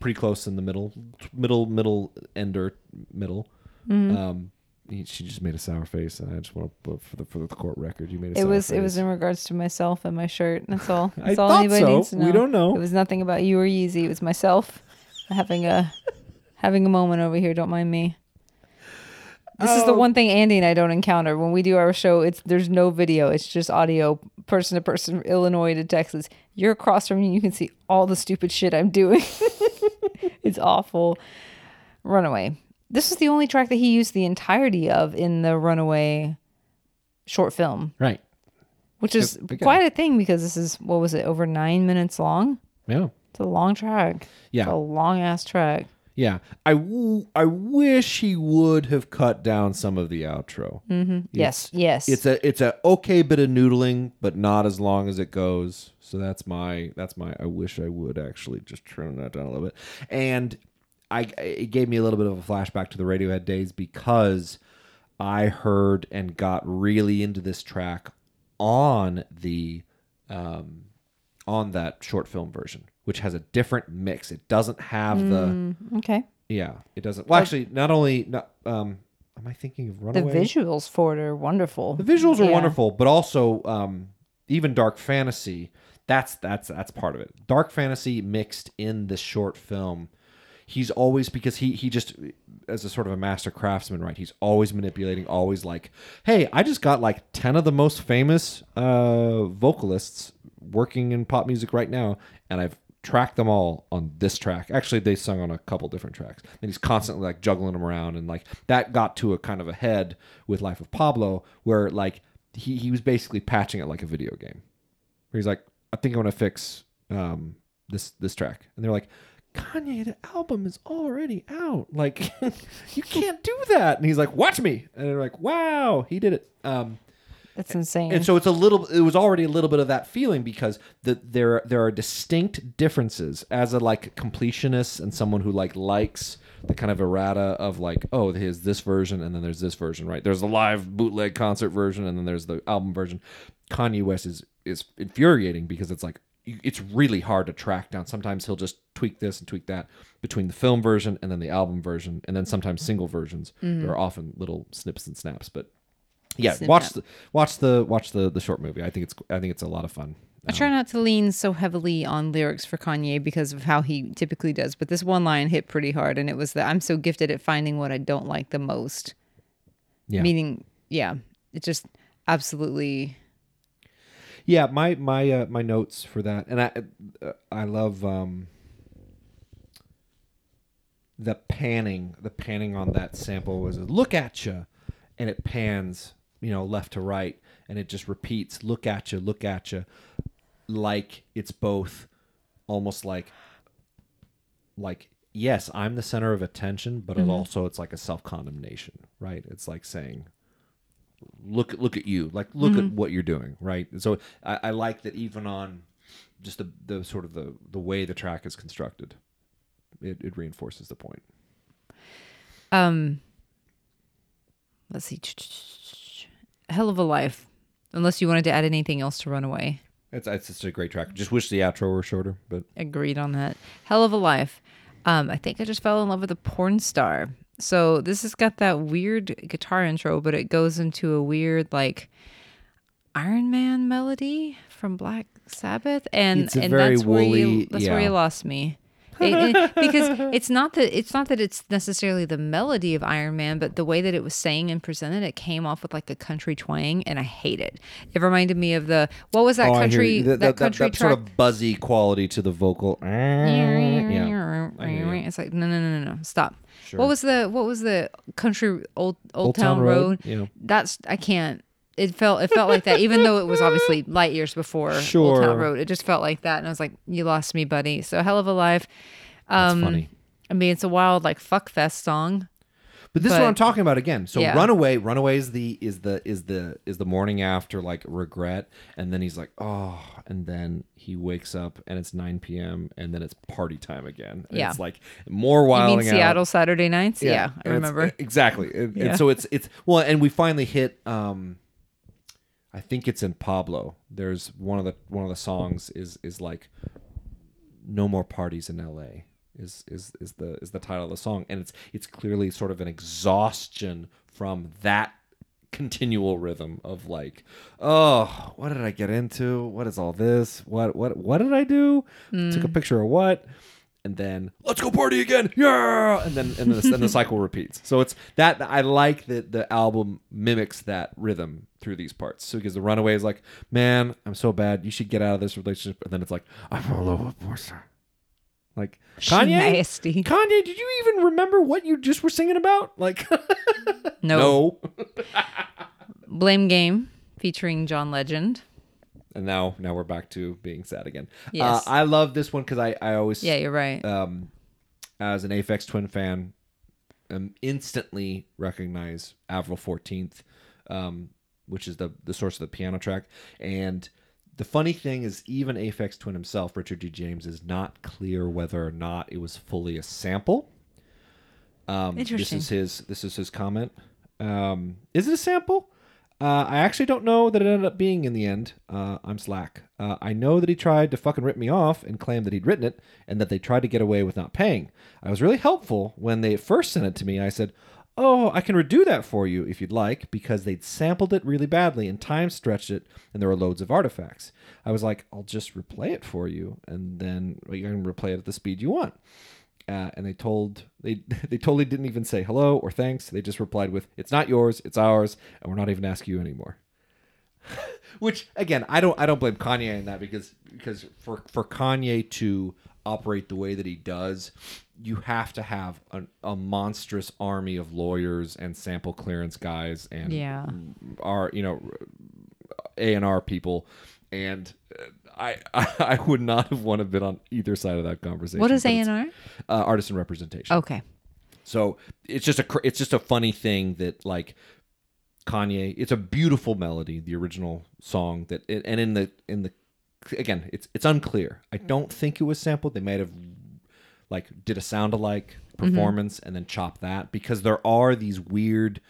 pretty close in the middle, middle, middle ender, middle. Mm-hmm. Um, she just made a sour face, and I just want to put for the for the court record. You made a It sour was face. it was in regards to myself and my shirt. That's all. I all thought anybody so. needs to know. We don't know. It was nothing about you or Yeezy. It was myself having a having a moment over here. Don't mind me. This is the Oh. one thing Andy and I don't encounter when we do our show. It's there's no video. It's just audio, person to person, from Illinois to Texas. You're across from me. You can see all the stupid shit I'm doing. it's awful. Runaway. This is the only track that he used the entirety of in the Runaway short film right. which is quite a thing because this is what was it over nine minutes long Yeah. it's a long track Yeah. it's a long ass track Yeah. I, w- I wish he would have cut down some of the outro. Mm-hmm. yes yes It's a it's a okay bit of noodling, but not as long as it goes. So that's my that's my. I wish I would actually just turn that down a little bit. And I it gave me a little bit of a flashback to the Radiohead days because I heard and got really into this track on the um on that short film version, which has a different mix. It doesn't have the okay yeah. It doesn't. Well, actually, not only not um. Am I thinking of the visuals for it are wonderful The visuals are Yeah. wonderful, but also um, even dark fantasy. That's that's that's part of it. Dark fantasy mixed in this short film. He's always because he he just as a sort of a master craftsman, right? He's always manipulating, always like, hey, I just got like ten of the most famous uh, vocalists working in pop music right now, and I've tracked them all on this track. Actually, they sung on a couple different tracks, and he's constantly like juggling them around, and like that got to a kind of a head with Life of Pablo, where like he he was basically patching it like a video game, where he's like, I think I'm gonna fix um this this track, and they're like. Kanye, the album is already out. Like, you can't do that. And he's like, "Watch me," and they're like, "Wow, he did it." Um, that's insane. and so it's a little it was already a little bit of that feeling because the, there there are distinct differences. As a like completionist and someone who like likes the kind of errata of like oh there's this version and then there's this version right? There's the live bootleg concert version and then there's the album version. Kanye west is is infuriating because it's like it's really hard to track down. Sometimes he'll just tweak this and tweak that between the film version and then the album version and then sometimes single versions. Mm-hmm. There are often little snips and snaps but yeah watch the watch the watch the the short movie i think it's i think it's a lot of fun I try not to lean so heavily on lyrics for Kanye because of how he typically does, but this one line hit pretty hard, and it was that I'm so gifted at finding what I don't like the most. yeah Meaning, yeah, it just absolutely. yeah my my uh, my notes for that and i uh, i love um the panning the panning on that sample was look at you and it pans you know left to right and it just repeats look at you look at you like it's both almost like like yes i'm the center of attention but it also it's like a self-condemnation right? It's like saying look look at you like look at what you're doing right? And so I, I like that even on just the the sort of the the way the track is constructed it, it reinforces the point. Um, let's see. Hell of a life. Unless you wanted to add anything else to Runaway. It's it's just a great track. Just wish the outro were shorter, but Agreed on that. Hell of a life. Um, I think I just fell in love with a porn star. So this has got that weird guitar intro, but it goes into a weird like Iron Man melody from Black Sabbath, and and that's where you that's where you lost me. It- it- because it's not that it's not that it's necessarily the melody of Iron Man, but the way that it was sang and presented, it came off with like a country twang, and I hate it. It reminded me of the what was that Oh, country you. that, that, country that track? sort of buzzy quality to the vocal. Yeah. I hear you. It's like no, no, no, no, no. Stop. Sure. What was the what was the country old Old, Old Town, Town Road? Road, yeah. That's I can't. It felt it felt like that, even though it was obviously light years before sure. Old Town Road. It just felt like that, and I was like, "You lost me, buddy." So hell of a life. That's Um, funny. I mean, it's a wild like fuck fest song. But this is what I'm talking about again. So Yeah. Runaway, Runaway is the is the is the is the morning after like regret, and then he's like, oh, and then he wakes up and it's 9 p.m. and then it's party time again. And Yeah. it's like more You wilding mean out. Seattle Saturday nights? Yeah, I and it's- remember. exactly. And, and so it's it's well, and we finally hit. um I think it's in Pablo. There's one of the one of the songs is is like no more parties in L.A. is is is the is the title of the song, and it's it's clearly sort of an exhaustion from that continual rhythm of like, oh, what did I get into? What is all this? What what what did I do? Hmm. Took a picture of what? And then let's go party again, yeah! And then and then the, then the cycle repeats. So it's that I like that the album mimics that rhythm through these parts. So because the runaway is like, man, I'm so bad. You should get out of this relationship. And then it's like, I'm all over Porter. Like Kanye, Nasty. Kanye, did you even remember what you just were singing about? Like, No. no. Blame Game featuring John Legend. And now, now we're back to being sad again. Yes. Uh, I love this one because I, I always, Yeah, you're right. um, as an Aphex Twin fan, um, instantly recognize Avril 14th, um, which is the the source of the piano track. And the funny thing is, even Aphex Twin himself, Richard D. James, is not clear whether or not it was fully a sample. Um, Interesting. This is his. This is his comment. Um, is it a sample? Uh, I actually don't know that it ended up being in the end. Uh, I'm slack. Uh, I know that he tried to fucking rip me off and claim that he'd written it and that they tried to get away with not paying. I was really helpful when they first sent it to me. I said, Oh, I can redo that for you if you'd like, because they'd sampled it really badly and time stretched it, and there were loads of artifacts. I was like, I'll just replay it for you, and then you can replay it at the speed you want. Uh, and they told they they totally didn't even say hello or thanks. They just replied with "It's not yours, it's ours, and we're not even asking you anymore." Which again, I don't I don't blame Kanye in that because because for for Kanye to operate the way that he does, you have to have a, a monstrous army of lawyers and sample clearance guys and Yeah. are you know A and R people, and uh, I, I would not have wanted to been on either side of that conversation. what is A and R? Uh, artisan representation. Okay. So it's just a it's just a funny thing that like Kanye. It's a beautiful melody, the original song that, and in the in the again, it's it's unclear. I don't think it was sampled. They might have like did a sound alike performance and then chop that because there are these weird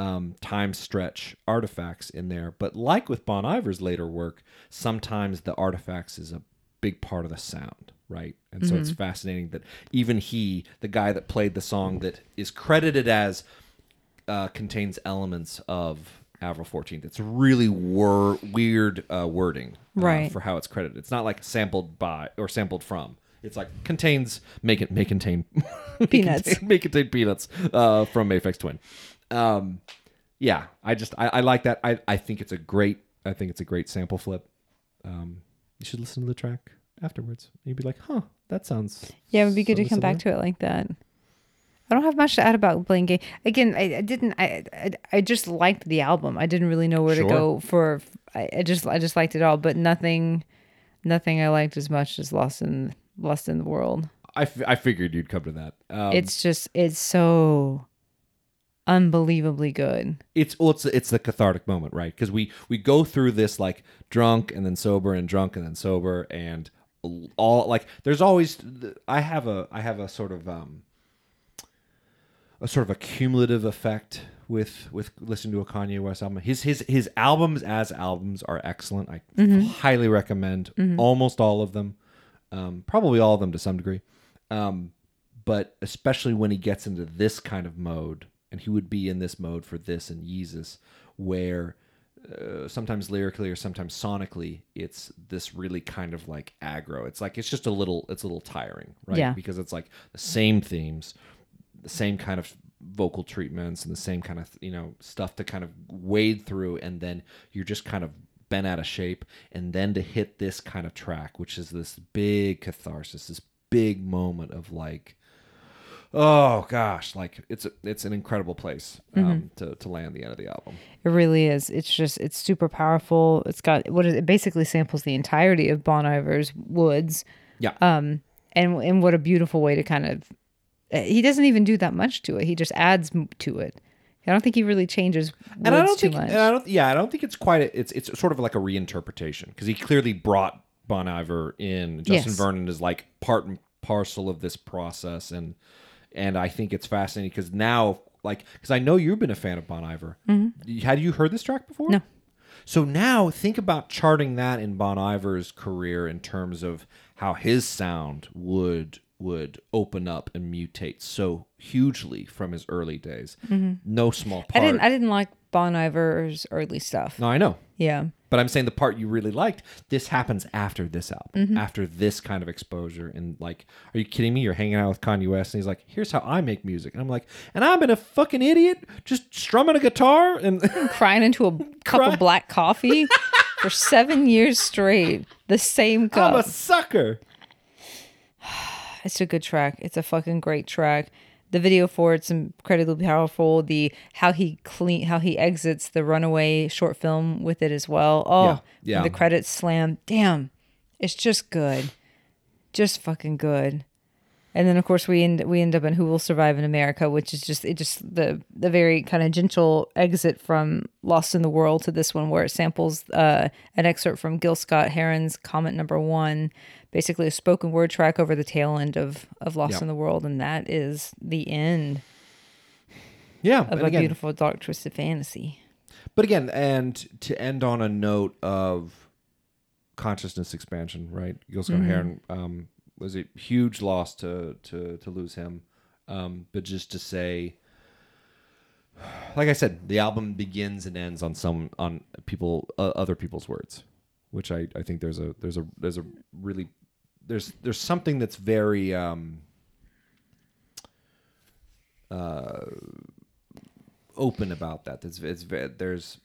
um, time stretch artifacts in there. But like with Bon Iver's later work, sometimes the artifacts is a big part of the sound, right? And so it's fascinating that even he, the guy that played the song that is credited as uh, contains elements of Avril 14th. It's really wor- weird uh, wording uh, Right. for how it's credited. It's not like sampled by or sampled from. It's like contains make it may contain may Peanuts. contain- may contain peanuts uh, from Mayfix Twin. Um, yeah, I just I, I like that. I, I think it's a great I think it's a great sample flip. Um, you should listen to the track afterwards. You'd be like, huh, that sounds Yeah, it would be good to come back to it like that. I don't have much to add about Blame Game. Again, I, I didn't. I, I I just liked the album. I didn't really know where Sure. to go for. I, I just I just liked it all, but nothing, nothing I liked as much as Lost in Lost in the World. I, f- I figured you'd come to that. Um, it's just it's so unbelievably good. it's well, it's it's the cathartic moment, right? Because we we go through this like drunk and then sober and drunk and then sober and all like there's always I have a I have a sort of um a sort of a cumulative effect with with listening to a Kanye West album. His his his albums as albums are excellent. I highly recommend almost all of them, um, probably all of them to some degree. Um, but especially when he gets into this kind of mode, and he would be in this mode for this and Yeezus, where uh, sometimes lyrically or sometimes sonically, it's this really kind of like aggro. It's like it's just a little, it's a little tiring, right? Yeah. Because it's like the same themes, the same kind of vocal treatments, and the same kind of you know stuff to kind of wade through, and then you're just kind of bent out of shape, and then to hit this kind of track, which is this big catharsis, this big moment of like oh gosh like it's a, it's an incredible place um, to, to land the end of the album It really is. It's just it's super powerful. It's got what is it basically samples the entirety of Bon Iver's Woods. yeah Um and and what a beautiful way to kind of uh, he doesn't even do that much to it. He just adds to it. I don't think he really changes and I don't too think I don't yeah I don't think it's quite a, it's it's sort of like a reinterpretation because he clearly brought Bon Iver in Justin Yes. Vernon is like part and parcel of this process and and I think it's fascinating because now like because I know you've been a fan of Bon Iver had you heard this track before Mm-hmm. No. So now think about charting that in Bon Iver's career in terms of how his sound would would open up and mutate so hugely from his early days. No small Mm-hmm. I part. didn't I didn't like Bon Iver's early stuff. no, I know. Yeah. But I'm saying the part you really liked, this happens after this album, Mm-hmm. after this kind of exposure. And like, are you kidding me? You're hanging out with Kanye West, and he's like, "Here's how I make music," and I'm like, "And I've been a fucking idiot, just strumming a guitar and Crying into a cup of black coffee for 7 years straight. The same cup. I'm a sucker." It's a good track. It's a fucking great track. The video for it's incredibly powerful. The how he clean how he exits the runaway short film with it as well. Oh, Yeah, yeah. The credits slam. Damn, it's just good, just fucking good. And then of course we end we end up in Who Will Survive in America, which is just it just the the very kind of gentle exit from Lost in the World to this one where it samples uh, an excerpt from Gil Scott Heron's comment number one, basically a spoken word track over the tail end of of Lost Yeah. in the World, and that is the end Yeah, of a again, beautiful dark twisted fantasy. But again, and to end on a note of consciousness expansion, right? Gil Scott Heron um, was a huge loss to to to lose him. Um, but just to say, like I said, the album begins and ends on some on people uh, other people's words, which I I think there's a there's a there's a really there's there's something that's very um, open about that. It's, it's there's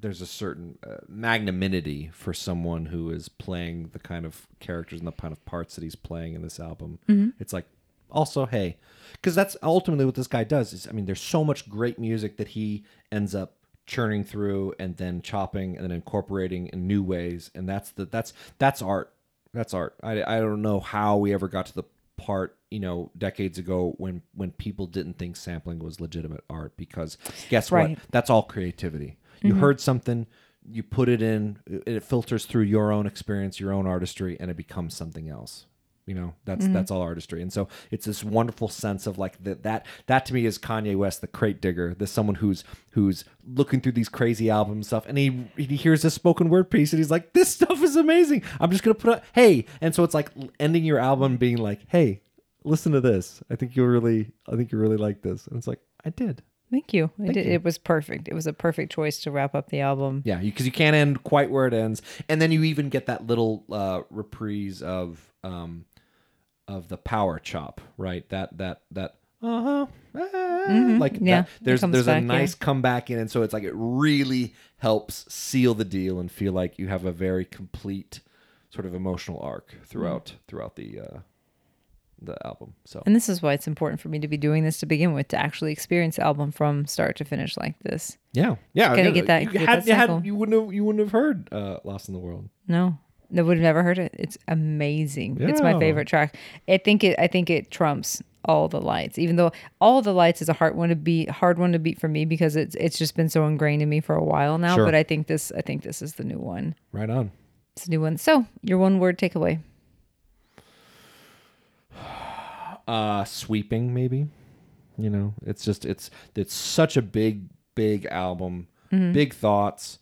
there's a certain uh, magnanimity for someone who is playing the kind of characters and the kind of parts that he's playing in this album. It's like also hey, because that's ultimately what this guy does. Is I mean, there's so much great music that he ends up churning through and then chopping and then incorporating in new ways, and that's the that's that's art. That's art. I I don't know how we ever got to the part you know decades ago when when people didn't think sampling was legitimate art because guess Right. what that's all creativity you mm-hmm. heard something you put it in it filters through your own experience your own artistry and it becomes something else you know that's that's all artistry and so it's this wonderful sense of like that that that to me is kanye west the crate digger this someone who's who's looking through these crazy album stuff and he he hears this spoken word piece and he's like this stuff is amazing i'm just gonna put a hey and so it's like ending your album being like hey listen to this i think you'll really i think you really like this and it's like i did Thank you. It, you. it was perfect. It was a perfect choice to wrap up the album. Yeah, because you, can't end quite where it ends, and then you even get that little uh, reprise of um, of the power chop, right? That that that uh huh, like Mm-hmm. Yeah, that, there's there's a back, yeah. nice comeback in, and so it's like it really helps seal the deal and feel like you have a very complete sort of emotional arc throughout Mm-hmm. throughout the uh, the album. So And this is why it's important for me to be doing this to begin with, to actually experience the album from start to finish like this. yeah, yeah, Gotta get that- You, get had, that you, had- you wouldn't have you wouldn't have heard uh, "Lost in the World." No, I would have never heard it. It's amazing. It's my favorite track. I think it. I think it trumps all the lights. Even though all the lights is a hard one to beat, hard one to beat for me because it's it's just been so ingrained in me for a while now. Sure. But I think this. I think this is the new one. Right on. It's a new one. So your one word takeaway. Uh, sweeping maybe. You know, it's just it's it's such a big big album, Mm-hmm. big thoughts,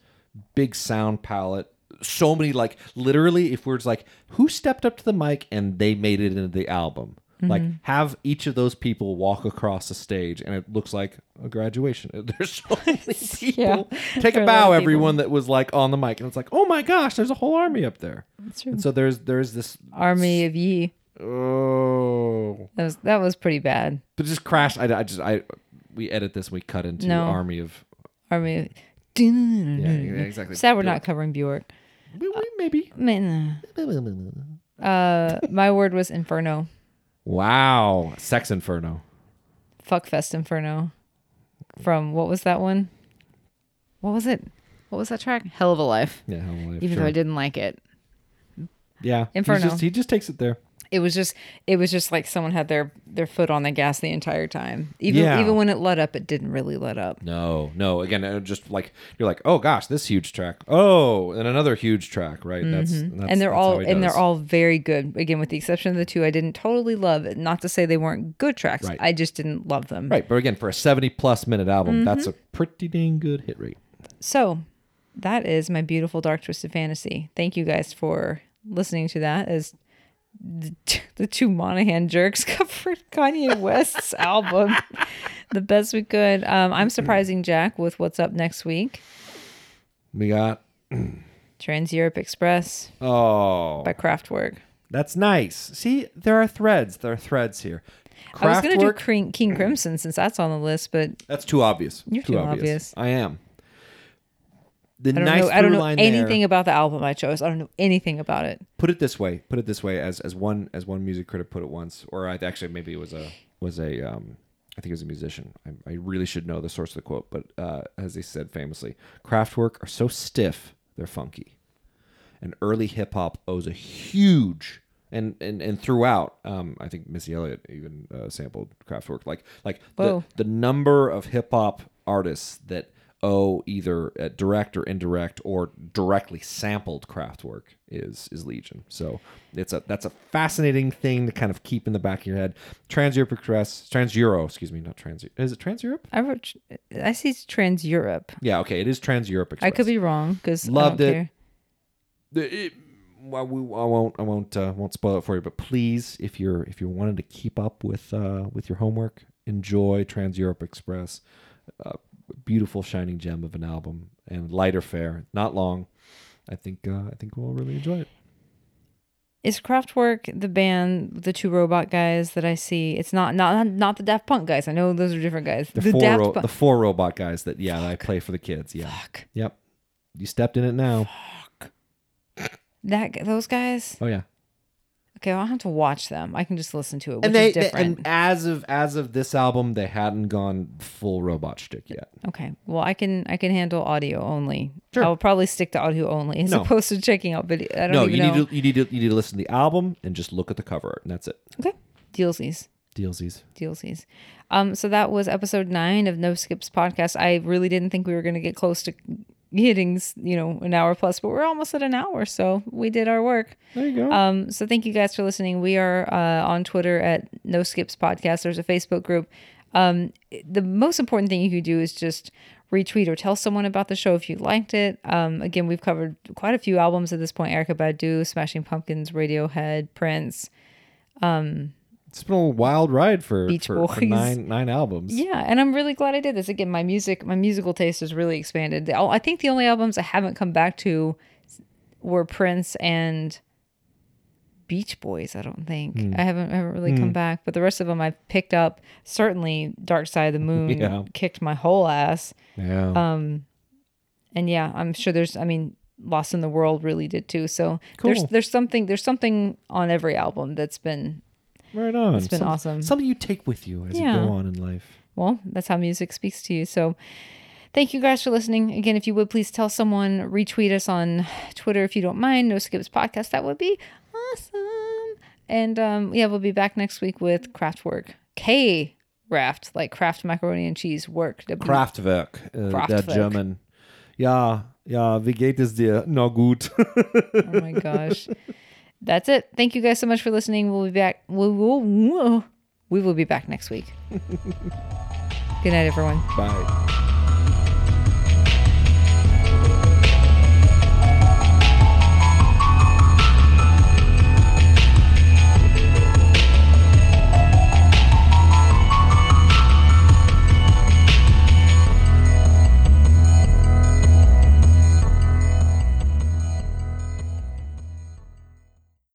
big sound palette. So many like literally, if we're just like, who stepped up to the mic and they made it into the album. Like Mm-hmm. have each of those people walk across the stage, and it looks like a graduation. There's so many people. Take There a are a lot bow, of people. everyone that was like on the mic, and it's like, oh my gosh, there's a whole army up there. That's true. And so there's there's this Army of Ye. oh, That was that was pretty bad. but just crash. I, I just I we edit this, and we cut into No. army of Army of yeah, yeah exactly. Sad we're not covering Bjork. Maybe. Uh, my word was Inferno. Wow, Sex Inferno. Fuckfest Inferno. From what was that one? What was it? What was that track? Hell of a Life. Yeah, Hell of a Life, Even sure. though I didn't like it. yeah, Inferno. just- he just takes it there. It was just it was just like someone had their their foot on the gas the entire time. Even Yeah. even when it let up, it didn't really let up. No, no. Again, just like you're like, oh gosh, this huge track. Oh, and another huge track. Right. That's, that's Mm-hmm. and they're that's all and they're all very good. Again, with the exception of the two I didn't totally love. Not to say they weren't good tracks. Right. I just didn't love them. right. But again, for a 70 plus minute album, Mm-hmm. that's a pretty dang good hit rate. So that is my beautiful dark twisted fantasy. Thank you guys for listening to that as the, two Monahan jerks covered Kanye West's album the best we could. Um, I'm surprising Jack with what's up next week. We got Trans Europe Express oh, by Kraftwerk. that's nice. See, there are threads. There are threads here. I was going to do King, King Crimson since that's on the list, but That's too obvious. You're too obvious. I am. The I don't nice know. I don't know line anything there- about the album I chose. I don't know anything about it. put it this way. Put it this way. As as one as one music critic put it once, or I actually maybe it was a was a um I think it was a musician. I, I really should know the source of the quote, but uh, as they said famously, Kraftwerk are so stiff they're funky, and early hip hop owes a huge and and and throughout. Um, I think Missy Elliott even uh, sampled Kraftwerk. Like like the the number of hip hop artists that owe either uh, direct or indirect or directly sampled Kraftwerk is is legion. So it's a that's a fascinating thing to kind of keep in the back of your head. Trans Europe Express, Trans Euro, excuse me, not Trans. Is it Trans Europe? I wrote, I see Trans Europe. Yeah, okay, it is Trans Europe Express. I could be wrong because Loved it. The- it- well, we, I won't I won't uh, won't spoil it for you, but please, if you're if you're wanting to keep up with uh, with your homework, enjoy Trans Europe Express. Uh, beautiful shining gem of an album and lighter fare, not long. I think uh, I think we'll really enjoy it. Is Kraftwerk the band, the two robot guys that I see? It's not not not the Daft Punk guys. I know those are different guys. The, the four Daft ro- Punk. the four robot guys that yeah that I play for the kids. Yeah. Fuck. Yep. You stepped in it now. That those guys. Oh yeah. Okay, well, I'll have to watch them. I can just listen to it, which and they, is they- different. and as of as of this album, they hadn't gone full robot shtick yet. okay, well, I can I can handle audio only. Sure. I'll probably stick to audio only as No. opposed to checking out video. I don't No, even you know. need to you need to you need to listen to the album and just look at the cover art, and that's it. Okay, dealsies. Dealsies. dealsies. Um, so that was episode nine of No Skips podcast. I really didn't think we were going to get close to hitting, you know, an hour plus, but we're almost at an hour, so we did our work. There you go. Um, so thank you guys for listening. We are uh, on Twitter at No Skips Podcast. There's a Facebook group. Um, the most important thing you could do is just retweet or tell someone about the show if you liked it. Um, again, we've covered quite a few albums at this point: Erykah Badu, Smashing Pumpkins, Radiohead, Prince. It's been a wild ride for, Beach for, for nine nine albums. Yeah, and I'm really glad I did this. Again, my music, my musical taste has really expanded. I think the only albums I haven't come back to were Prince and Beach Boys. I don't think Hmm. I haven't I haven't really come back, but the rest of them I've picked up. Certainly, Dark Side of the Moon Yeah. kicked my whole ass, Yeah. Um, and yeah, I'm sure there's. I mean, Lost in the World really did too. So there's there's something there's something on every album that's been right on. it's been awesome. Something you take with you as Yeah. you go on in life. well, that's how music speaks to you. So thank you guys for listening. Again, if you would please tell someone, retweet us on Twitter if you don't mind. No Skips Podcast. That would be awesome. And um, yeah, we'll be back next week with Kraftwerk. K Raft, like Kraft macaroni and cheese work. W- Kraftwerk, äh, der German. Ja, ja, wie geht es dir? Na gut. Oh my gosh. that's it. Thank you guys so much for listening. We'll be back. We will, we will be back next week. Good night, everyone. Bye.